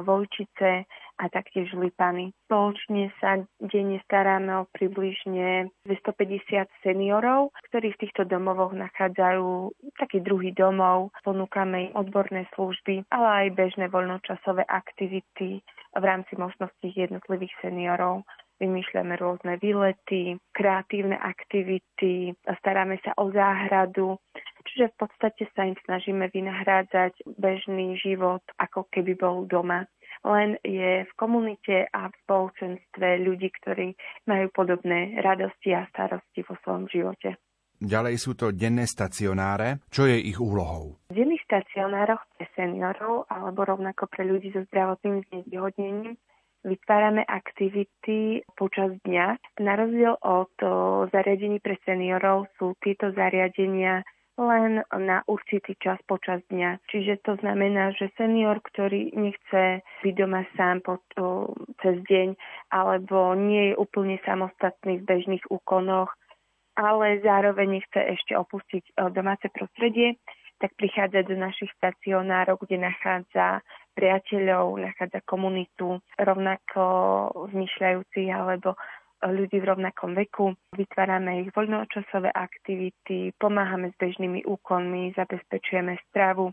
Vojčice a taktiež Lipany. Spoločne sa denne staráme o približne 250 seniorov, ktorí v týchto domovoch nachádzajú taký druhý domov. Ponúkame im odborné služby, ale aj bežné voľnočasové aktivity v rámci možností jednotlivých seniorov vymýšľame rôzne výlety, kreatívne aktivity, staráme sa o záhradu, čiže v podstate sa im snažíme vynahrádzať bežný život, ako keby bol doma. Len je v komunite a v spoločenstve ľudí, ktorí majú podobné radosti a starosti vo svojom živote. Ďalej sú to denné stacionáre. Čo je ich úlohou? V denných stacionároch pre seniorov alebo rovnako pre ľudí so zdravotným znevýhodnením vytvárame aktivity počas dňa. Na rozdiel od zariadení pre seniorov sú tieto zariadenia len na určitý čas počas dňa. Čiže to znamená, že senior, ktorý nechce byť doma sám po, to, cez deň alebo nie je úplne samostatný v bežných úkonoch, ale zároveň nechce ešte opustiť domáce prostredie, tak prichádza do našich stacionárov, kde nachádza priateľov, nachádza komunitu rovnako zmyšľajúcich alebo ľudí v rovnakom veku. Vytvárame ich voľnočasové aktivity, pomáhame s bežnými úkonmi, zabezpečujeme stravu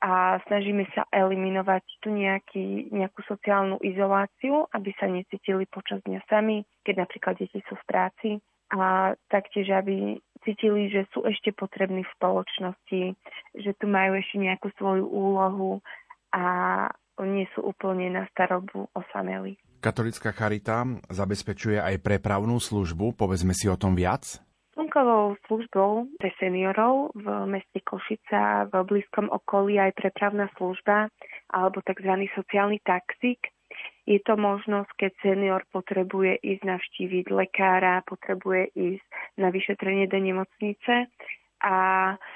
a snažíme sa eliminovať tu nejaký, nejakú sociálnu izoláciu, aby sa necítili počas dňa sami, keď napríklad deti sú v práci a taktiež, aby cítili, že sú ešte potrební v spoločnosti, že tu majú ešte nejakú svoju úlohu a nie sú úplne na starobu osameli. Katolická charita zabezpečuje aj prepravnú službu, povedzme si o tom viac? Slnkovou službou pre seniorov v meste Košica v blízkom okolí aj prepravná služba alebo tzv. sociálny taxík, je to možnosť, keď senior potrebuje ísť navštíviť lekára, potrebuje ísť na vyšetrenie do nemocnice a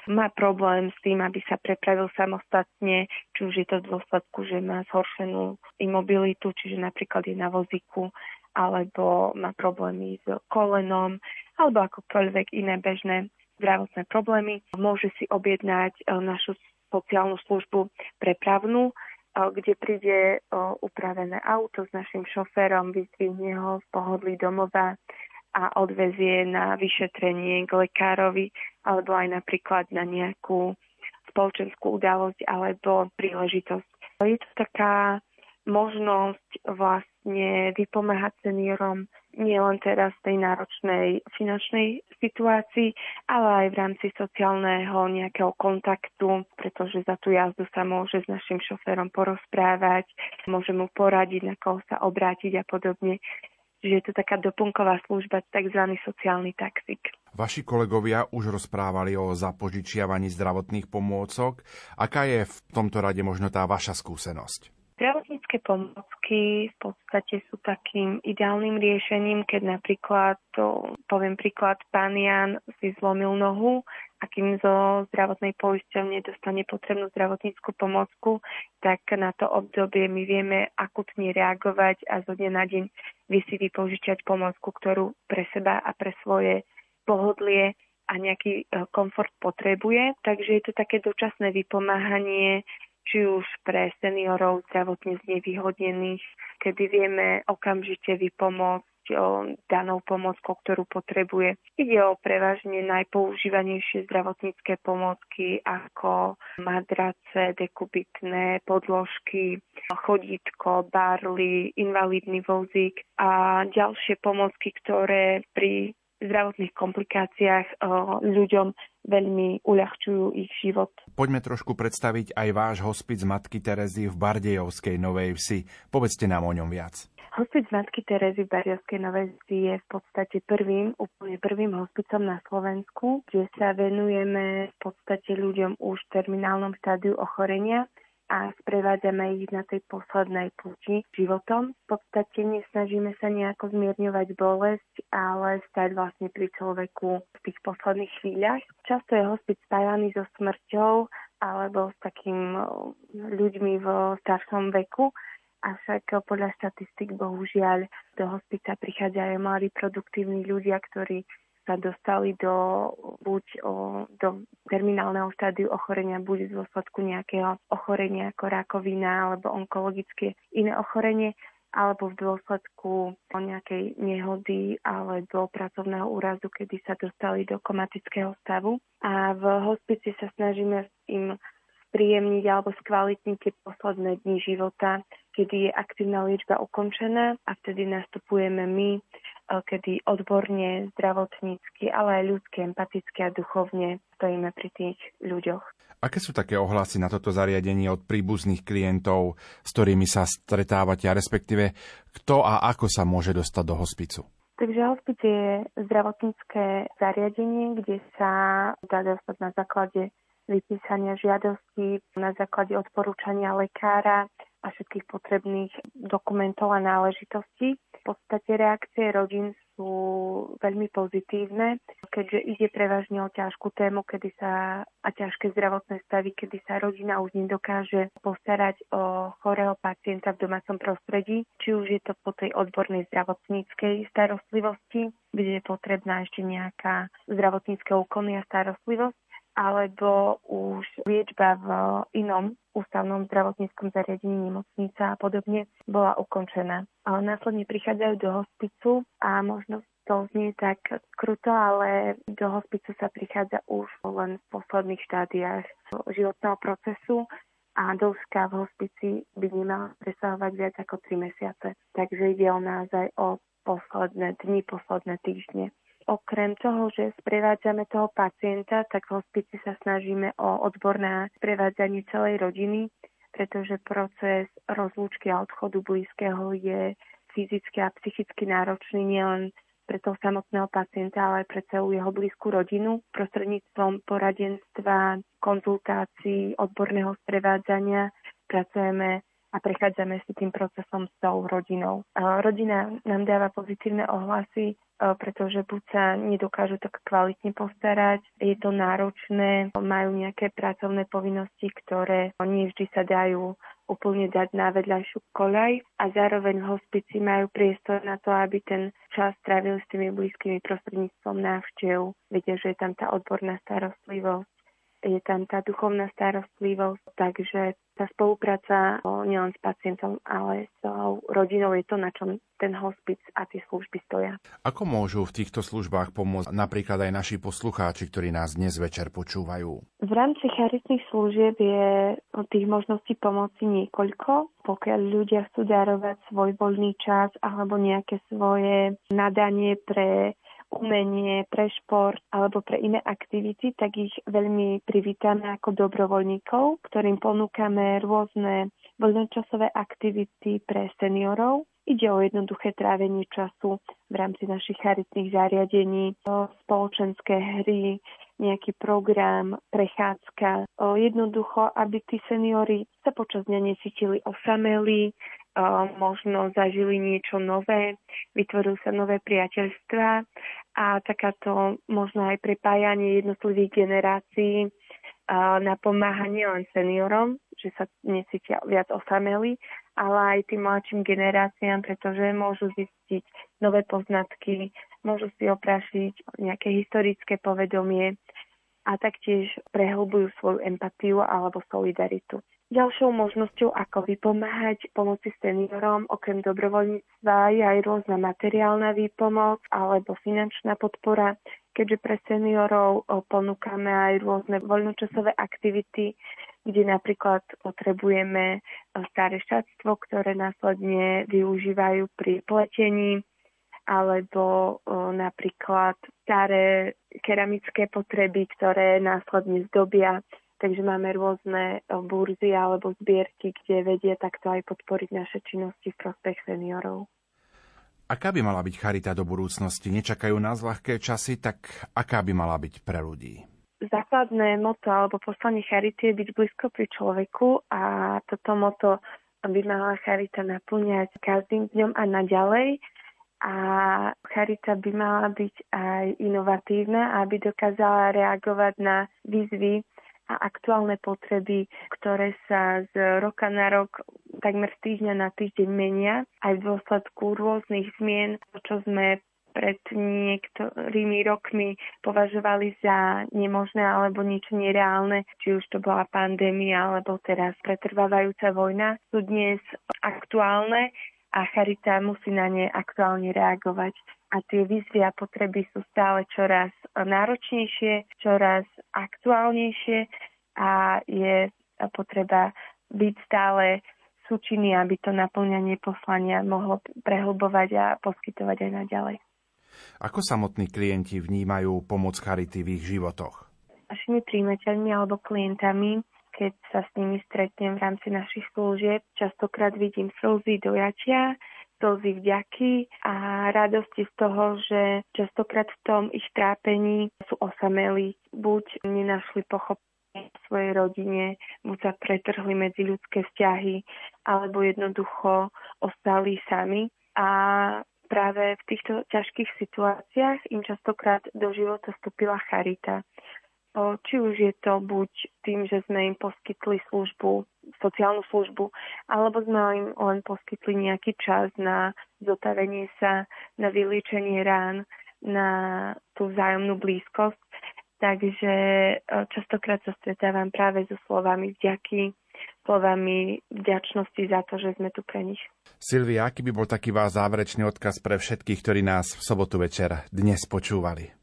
má problém s tým, aby sa prepravil samostatne, či už je to v dôsledku, že má zhoršenú imobilitu, čiže napríklad je na vozíku, alebo má problémy s kolenom, alebo akokoľvek iné bežné zdravotné problémy. Môže si objednať e, našu sociálnu službu prepravnú, kde príde upravené auto s našim šoférom, vyzdvihne ho v pohodlí domova a odvezie na vyšetrenie k lekárovi alebo aj napríklad na nejakú spoločenskú udalosť alebo príležitosť. Je to taká možnosť vlastne vypomáhať seniorom nielen teraz v tej náročnej finančnej situácii, ale aj v rámci sociálneho nejakého kontaktu, pretože za tú jazdu sa môže s našim šoférom porozprávať, môže mu poradiť, na koho sa obrátiť a podobne. Čiže je to taká doplnková služba, tzv. sociálny taxík. Vaši kolegovia už rozprávali o zapožičiavaní zdravotných pomôcok. Aká je v tomto rade možno tá vaša skúsenosť? Zdravotnícke pomôcky v podstate sú takým ideálnym riešením, keď napríklad, to, poviem príklad, pán Jan si zlomil nohu a kým zo zdravotnej poisťovne dostane potrebnú zdravotníckú pomôcku, tak na to obdobie my vieme akutne reagovať a zo dňa na deň vy si vypožičať pomôcku, ktorú pre seba a pre svoje pohodlie a nejaký e, komfort potrebuje. Takže je to také dočasné vypomáhanie či už pre seniorov zdravotne znevýhodnených, kedy vieme okamžite vypomôcť danou pomockou, ktorú potrebuje. Ide o prevažne najpoužívanejšie zdravotnícke pomocky ako madrace, dekubitné podložky, chodítko, barly, invalidný vozík a ďalšie pomocky, ktoré pri zdravotných komplikáciách ľuďom veľmi uľahčujú ich život. Poďme trošku predstaviť aj váš hospic Matky Terezy v Bardejovskej Novej Vsi. Povedzte nám o ňom viac. Hospic Matky Terezy v Bardejovskej Novej Vsi je v podstate prvým, úplne prvým hospicom na Slovensku, kde sa venujeme v podstate ľuďom už v terminálnom štádiu ochorenia a sprevádzame ich na tej poslednej púti životom. V podstate nesnažíme sa nejako zmierňovať bolesť, ale stať vlastne pri človeku v tých posledných chvíľach. Často je hospic spájaný so smrťou alebo s takým ľuďmi v staršom veku, avšak podľa štatistik bohužiaľ do hospica prichádzajú mladí produktívni ľudia, ktorí sa dostali do, buď o, do terminálneho štádiu ochorenia, buď v dôsledku nejakého ochorenia ako rakovina alebo onkologické iné ochorenie, alebo v dôsledku nejakej nehody alebo pracovného úrazu, kedy sa dostali do komatického stavu. A v hospici sa snažíme im spríjemniť alebo skvalitniť tie posledné dni života, kedy je aktívna liečba ukončená a vtedy nastupujeme my kedy odborne, zdravotnícky, ale aj ľudské, empaticky a duchovne stojíme pri tých ľuďoch. Aké sú také ohlasy na toto zariadenie od príbuzných klientov, s ktorými sa stretávate, a respektíve kto a ako sa môže dostať do hospicu? Takže hospic je zdravotnícke zariadenie, kde sa dá dostať na základe vypísania žiadosti, na základe odporúčania lekára a všetkých potrebných dokumentov a náležitostí. V podstate reakcie rodín sú veľmi pozitívne, keďže ide prevažne o ťažkú tému, kedy sa a ťažké zdravotné stavy, kedy sa rodina už nedokáže postarať o chorého pacienta v domácom prostredí, či už je to po tej odbornej zdravotníckej starostlivosti, kde je potrebná ešte nejaká zdravotnícka úkony a starostlivosť, alebo už liečba v inom ústavnom zdravotníckom zariadení nemocnica a podobne bola ukončená. Ale následne prichádzajú do hospicu a možno to znie tak kruto, ale do hospicu sa prichádza už len v posledných štádiách životného procesu a dĺžka v hospici by nemala presahovať viac ako 3 mesiace. Takže ide o naozaj o posledné dni, posledné týždne. Okrem toho, že sprevádzame toho pacienta, tak v hospici sa snažíme o odborné sprevádzanie celej rodiny, pretože proces rozlúčky a odchodu blízkeho je fyzicky a psychicky náročný nielen pre toho samotného pacienta, ale aj pre celú jeho blízku rodinu. Prostredníctvom poradenstva, konzultácií, odborného sprevádzania pracujeme a prechádzame si tým procesom s tou rodinou. Rodina nám dáva pozitívne ohlasy, pretože buď sa nedokážu tak kvalitne postarať, je to náročné, majú nejaké pracovné povinnosti, ktoré nie vždy sa dajú úplne dať na vedľajšiu koľaj a zároveň hospici majú priestor na to, aby ten čas strávil s tými blízkymi prostredníctvom návštev. Viete, že je tam tá odborná starostlivosť, je tam tá duchovná starostlivosť, takže tá spolupráca nielen s pacientom, ale s rodinou je to, na čom ten hospic a tie služby stoja. Ako môžu v týchto službách pomôcť napríklad aj naši poslucháči, ktorí nás dnes večer počúvajú? V rámci charitných služieb je tých možností pomoci niekoľko. Pokiaľ ľudia chcú darovať svoj voľný čas alebo nejaké svoje nadanie pre umenie, pre šport alebo pre iné aktivity, tak ich veľmi privítame ako dobrovoľníkov, ktorým ponúkame rôzne voľnočasové aktivity pre seniorov. Ide o jednoduché trávenie času v rámci našich charitných zariadení, spoločenské hry, nejaký program, prechádzka. Jednoducho, aby tí seniori sa počas dňa necítili osamelí, možno zažili niečo nové, vytvorili sa nové priateľstva a takáto možno aj prepájanie jednotlivých generácií napomáha nielen seniorom, že sa necítia viac osamelí, ale aj tým mladším generáciám, pretože môžu zistiť nové poznatky, môžu si oprašiť nejaké historické povedomie a taktiež prehlbujú svoju empatiu alebo solidaritu. Ďalšou možnosťou, ako vypomáhať pomoci seniorom, okrem dobrovoľníctva, je aj rôzna materiálna výpomoc alebo finančná podpora, keďže pre seniorov ponúkame aj rôzne voľnočasové aktivity, kde napríklad potrebujeme staré šatstvo, ktoré následne využívajú pri pletení, alebo napríklad staré keramické potreby, ktoré následne zdobia Takže máme rôzne eh, burzy alebo zbierky, kde vedie takto aj podporiť naše činnosti v prospech seniorov. Aká by mala byť charita do budúcnosti? Nečakajú nás ľahké časy, tak aká by mala byť pre ľudí? Základné moto alebo poslanie charity je byť blízko pri človeku a toto moto by mala charita naplňať každým dňom a naďalej. A charita by mala byť aj inovatívna, aby dokázala reagovať na výzvy, a aktuálne potreby, ktoré sa z roka na rok takmer z týždňa na týždeň menia aj v dôsledku rôznych zmien, čo sme pred niektorými rokmi považovali za nemožné alebo niečo nereálne, či už to bola pandémia alebo teraz pretrvávajúca vojna, sú dnes aktuálne a Charita musí na ne aktuálne reagovať a tie výzvy a potreby sú stále čoraz náročnejšie, čoraz aktuálnejšie a je potreba byť stále súčinný, aby to naplňanie poslania mohlo prehlbovať a poskytovať aj naďalej. Ako samotní klienti vnímajú pomoc Charity v ich životoch? Našimi príjimateľmi alebo klientami, keď sa s nimi stretnem v rámci našich služieb, častokrát vidím slzy dojatia, slzy vďaky a radosti z toho, že častokrát v tom ich trápení sú osamelí, buď nenašli pochopenie v svojej rodine, buď sa pretrhli medzi ľudské vzťahy, alebo jednoducho ostali sami. A práve v týchto ťažkých situáciách im častokrát do života vstúpila charita. Či už je to buď tým, že sme im poskytli službu, sociálnu službu, alebo sme im len poskytli nejaký čas na zotavenie sa, na vyliečenie rán, na tú vzájomnú blízkosť. Takže e, častokrát sa stretávam práve so slovami vďaky, slovami vďačnosti za to, že sme tu pre nich. Silvia, aký by bol taký váš záverečný odkaz pre všetkých, ktorí nás v sobotu večer dnes počúvali?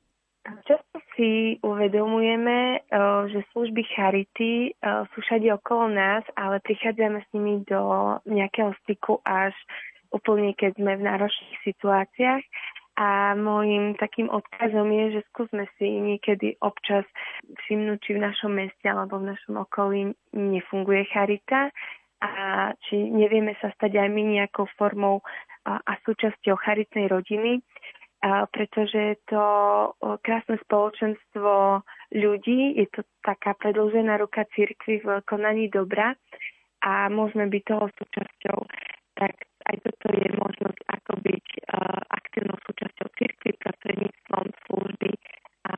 Si uvedomujeme, eh, že služby charity eh, sú všade okolo nás, ale prichádzame s nimi do nejakého styku až úplne, keď sme v náročných situáciách. A môjim takým odkazom je, že skúsme si niekedy občas všimnúť, či v našom meste alebo v našom okolí nefunguje charita a či nevieme sa stať aj my nejakou formou a, a súčasťou charitnej rodiny pretože je to krásne spoločenstvo ľudí, je to taká predlžená ruka cirkvi v konaní dobra a môžeme byť toho súčasťou. Tak aj toto je možnosť, ako byť aktívnou súčasťou cirkvi prostredníctvom služby a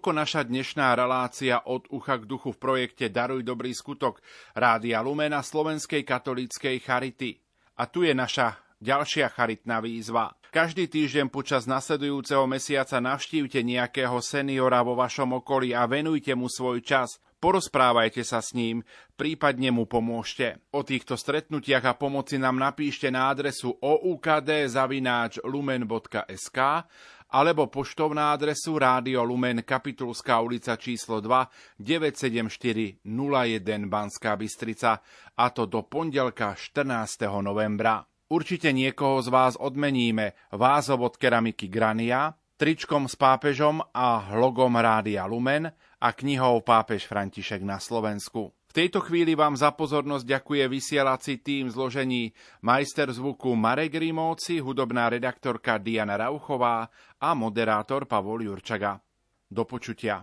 Toľko naša dnešná relácia od ucha k duchu v projekte Daruj dobrý skutok Rádia Lumena Slovenskej katolíckej Charity. A tu je naša ďalšia charitná výzva. Každý týždeň počas nasledujúceho mesiaca navštívte nejakého seniora vo vašom okolí a venujte mu svoj čas. Porozprávajte sa s ním, prípadne mu pomôžte. O týchto stretnutiach a pomoci nám napíšte na adresu oukd.lumen.sk alebo poštovná adresu Rádio Lumen Kapitulská ulica číslo 2 974 01 Banská Bystrica a to do pondelka 14. novembra. Určite niekoho z vás odmeníme vázov od keramiky Grania, tričkom s pápežom a logom Rádia Lumen a knihou Pápež František na Slovensku. V tejto chvíli vám za pozornosť ďakuje vysielací tým zložení majster zvuku Marek Rimóci, hudobná redaktorka Diana Rauchová a moderátor Pavol Jurčaga. Do počutia.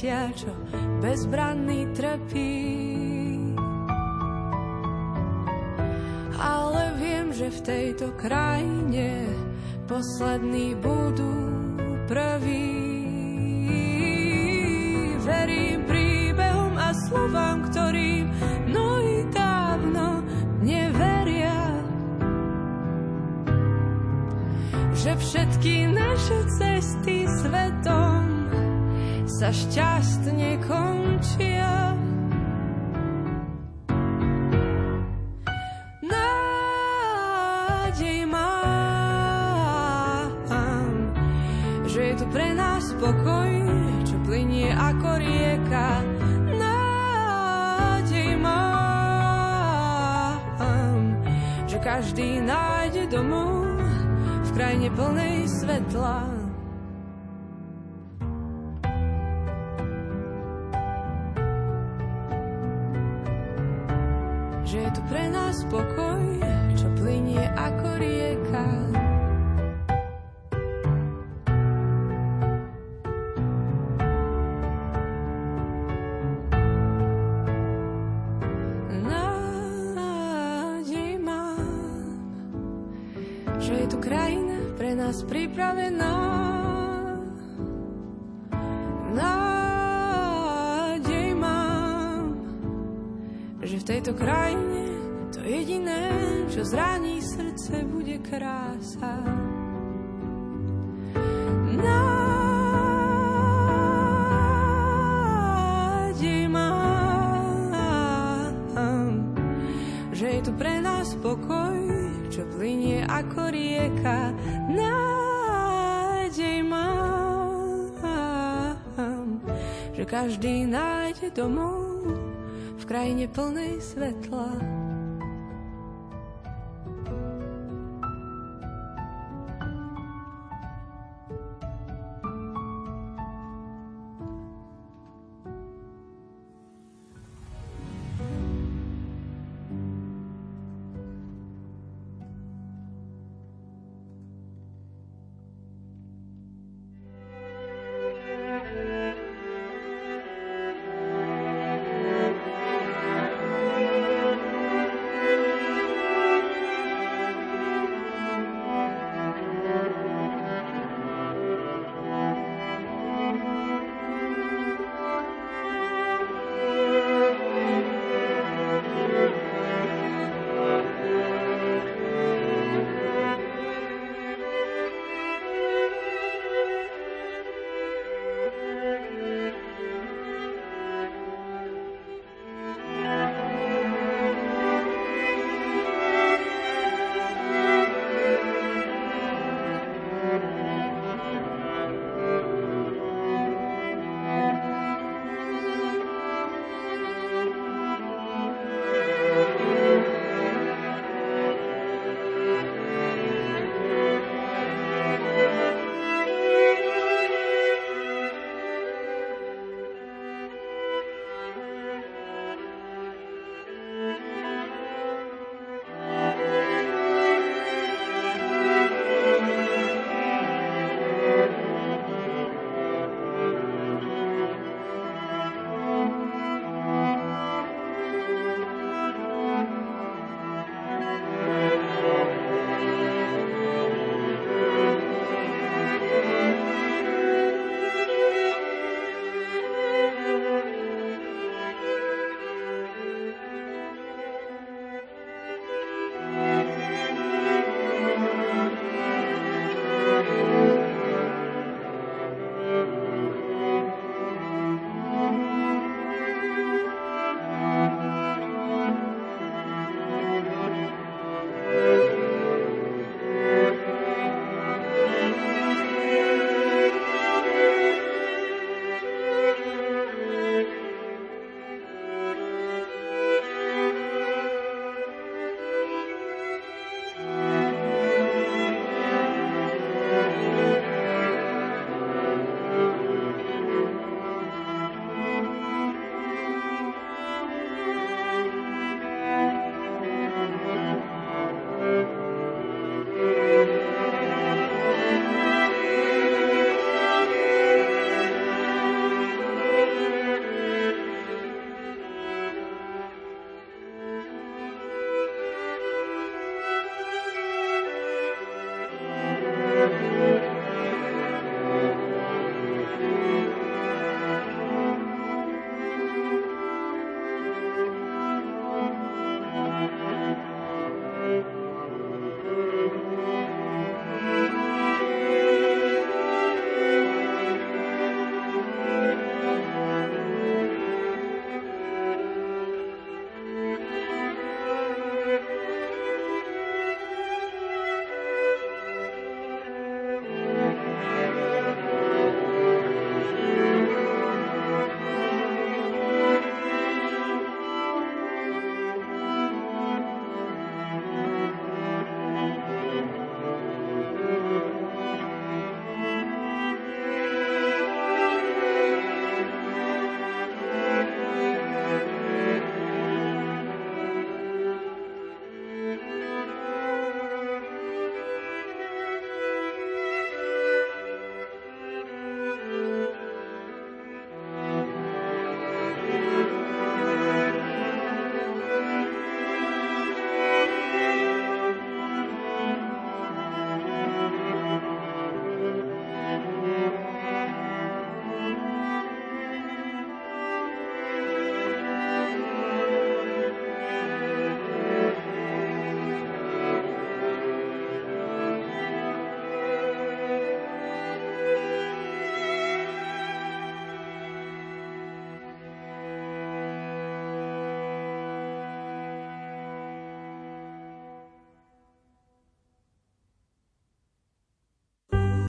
zatiaľ čo šťastne končia. Pre nás pokoj, čo plinie ako rieka. Že je tu krajina pre nás pripravená. V tejto krajine to jediné, čo zraní srdce, bude krása. Nádej mám, že je tu pre nás pokoj, čo plinie ako rieka. Nádej mám, že každý nájde domov v krajine plnej svetla.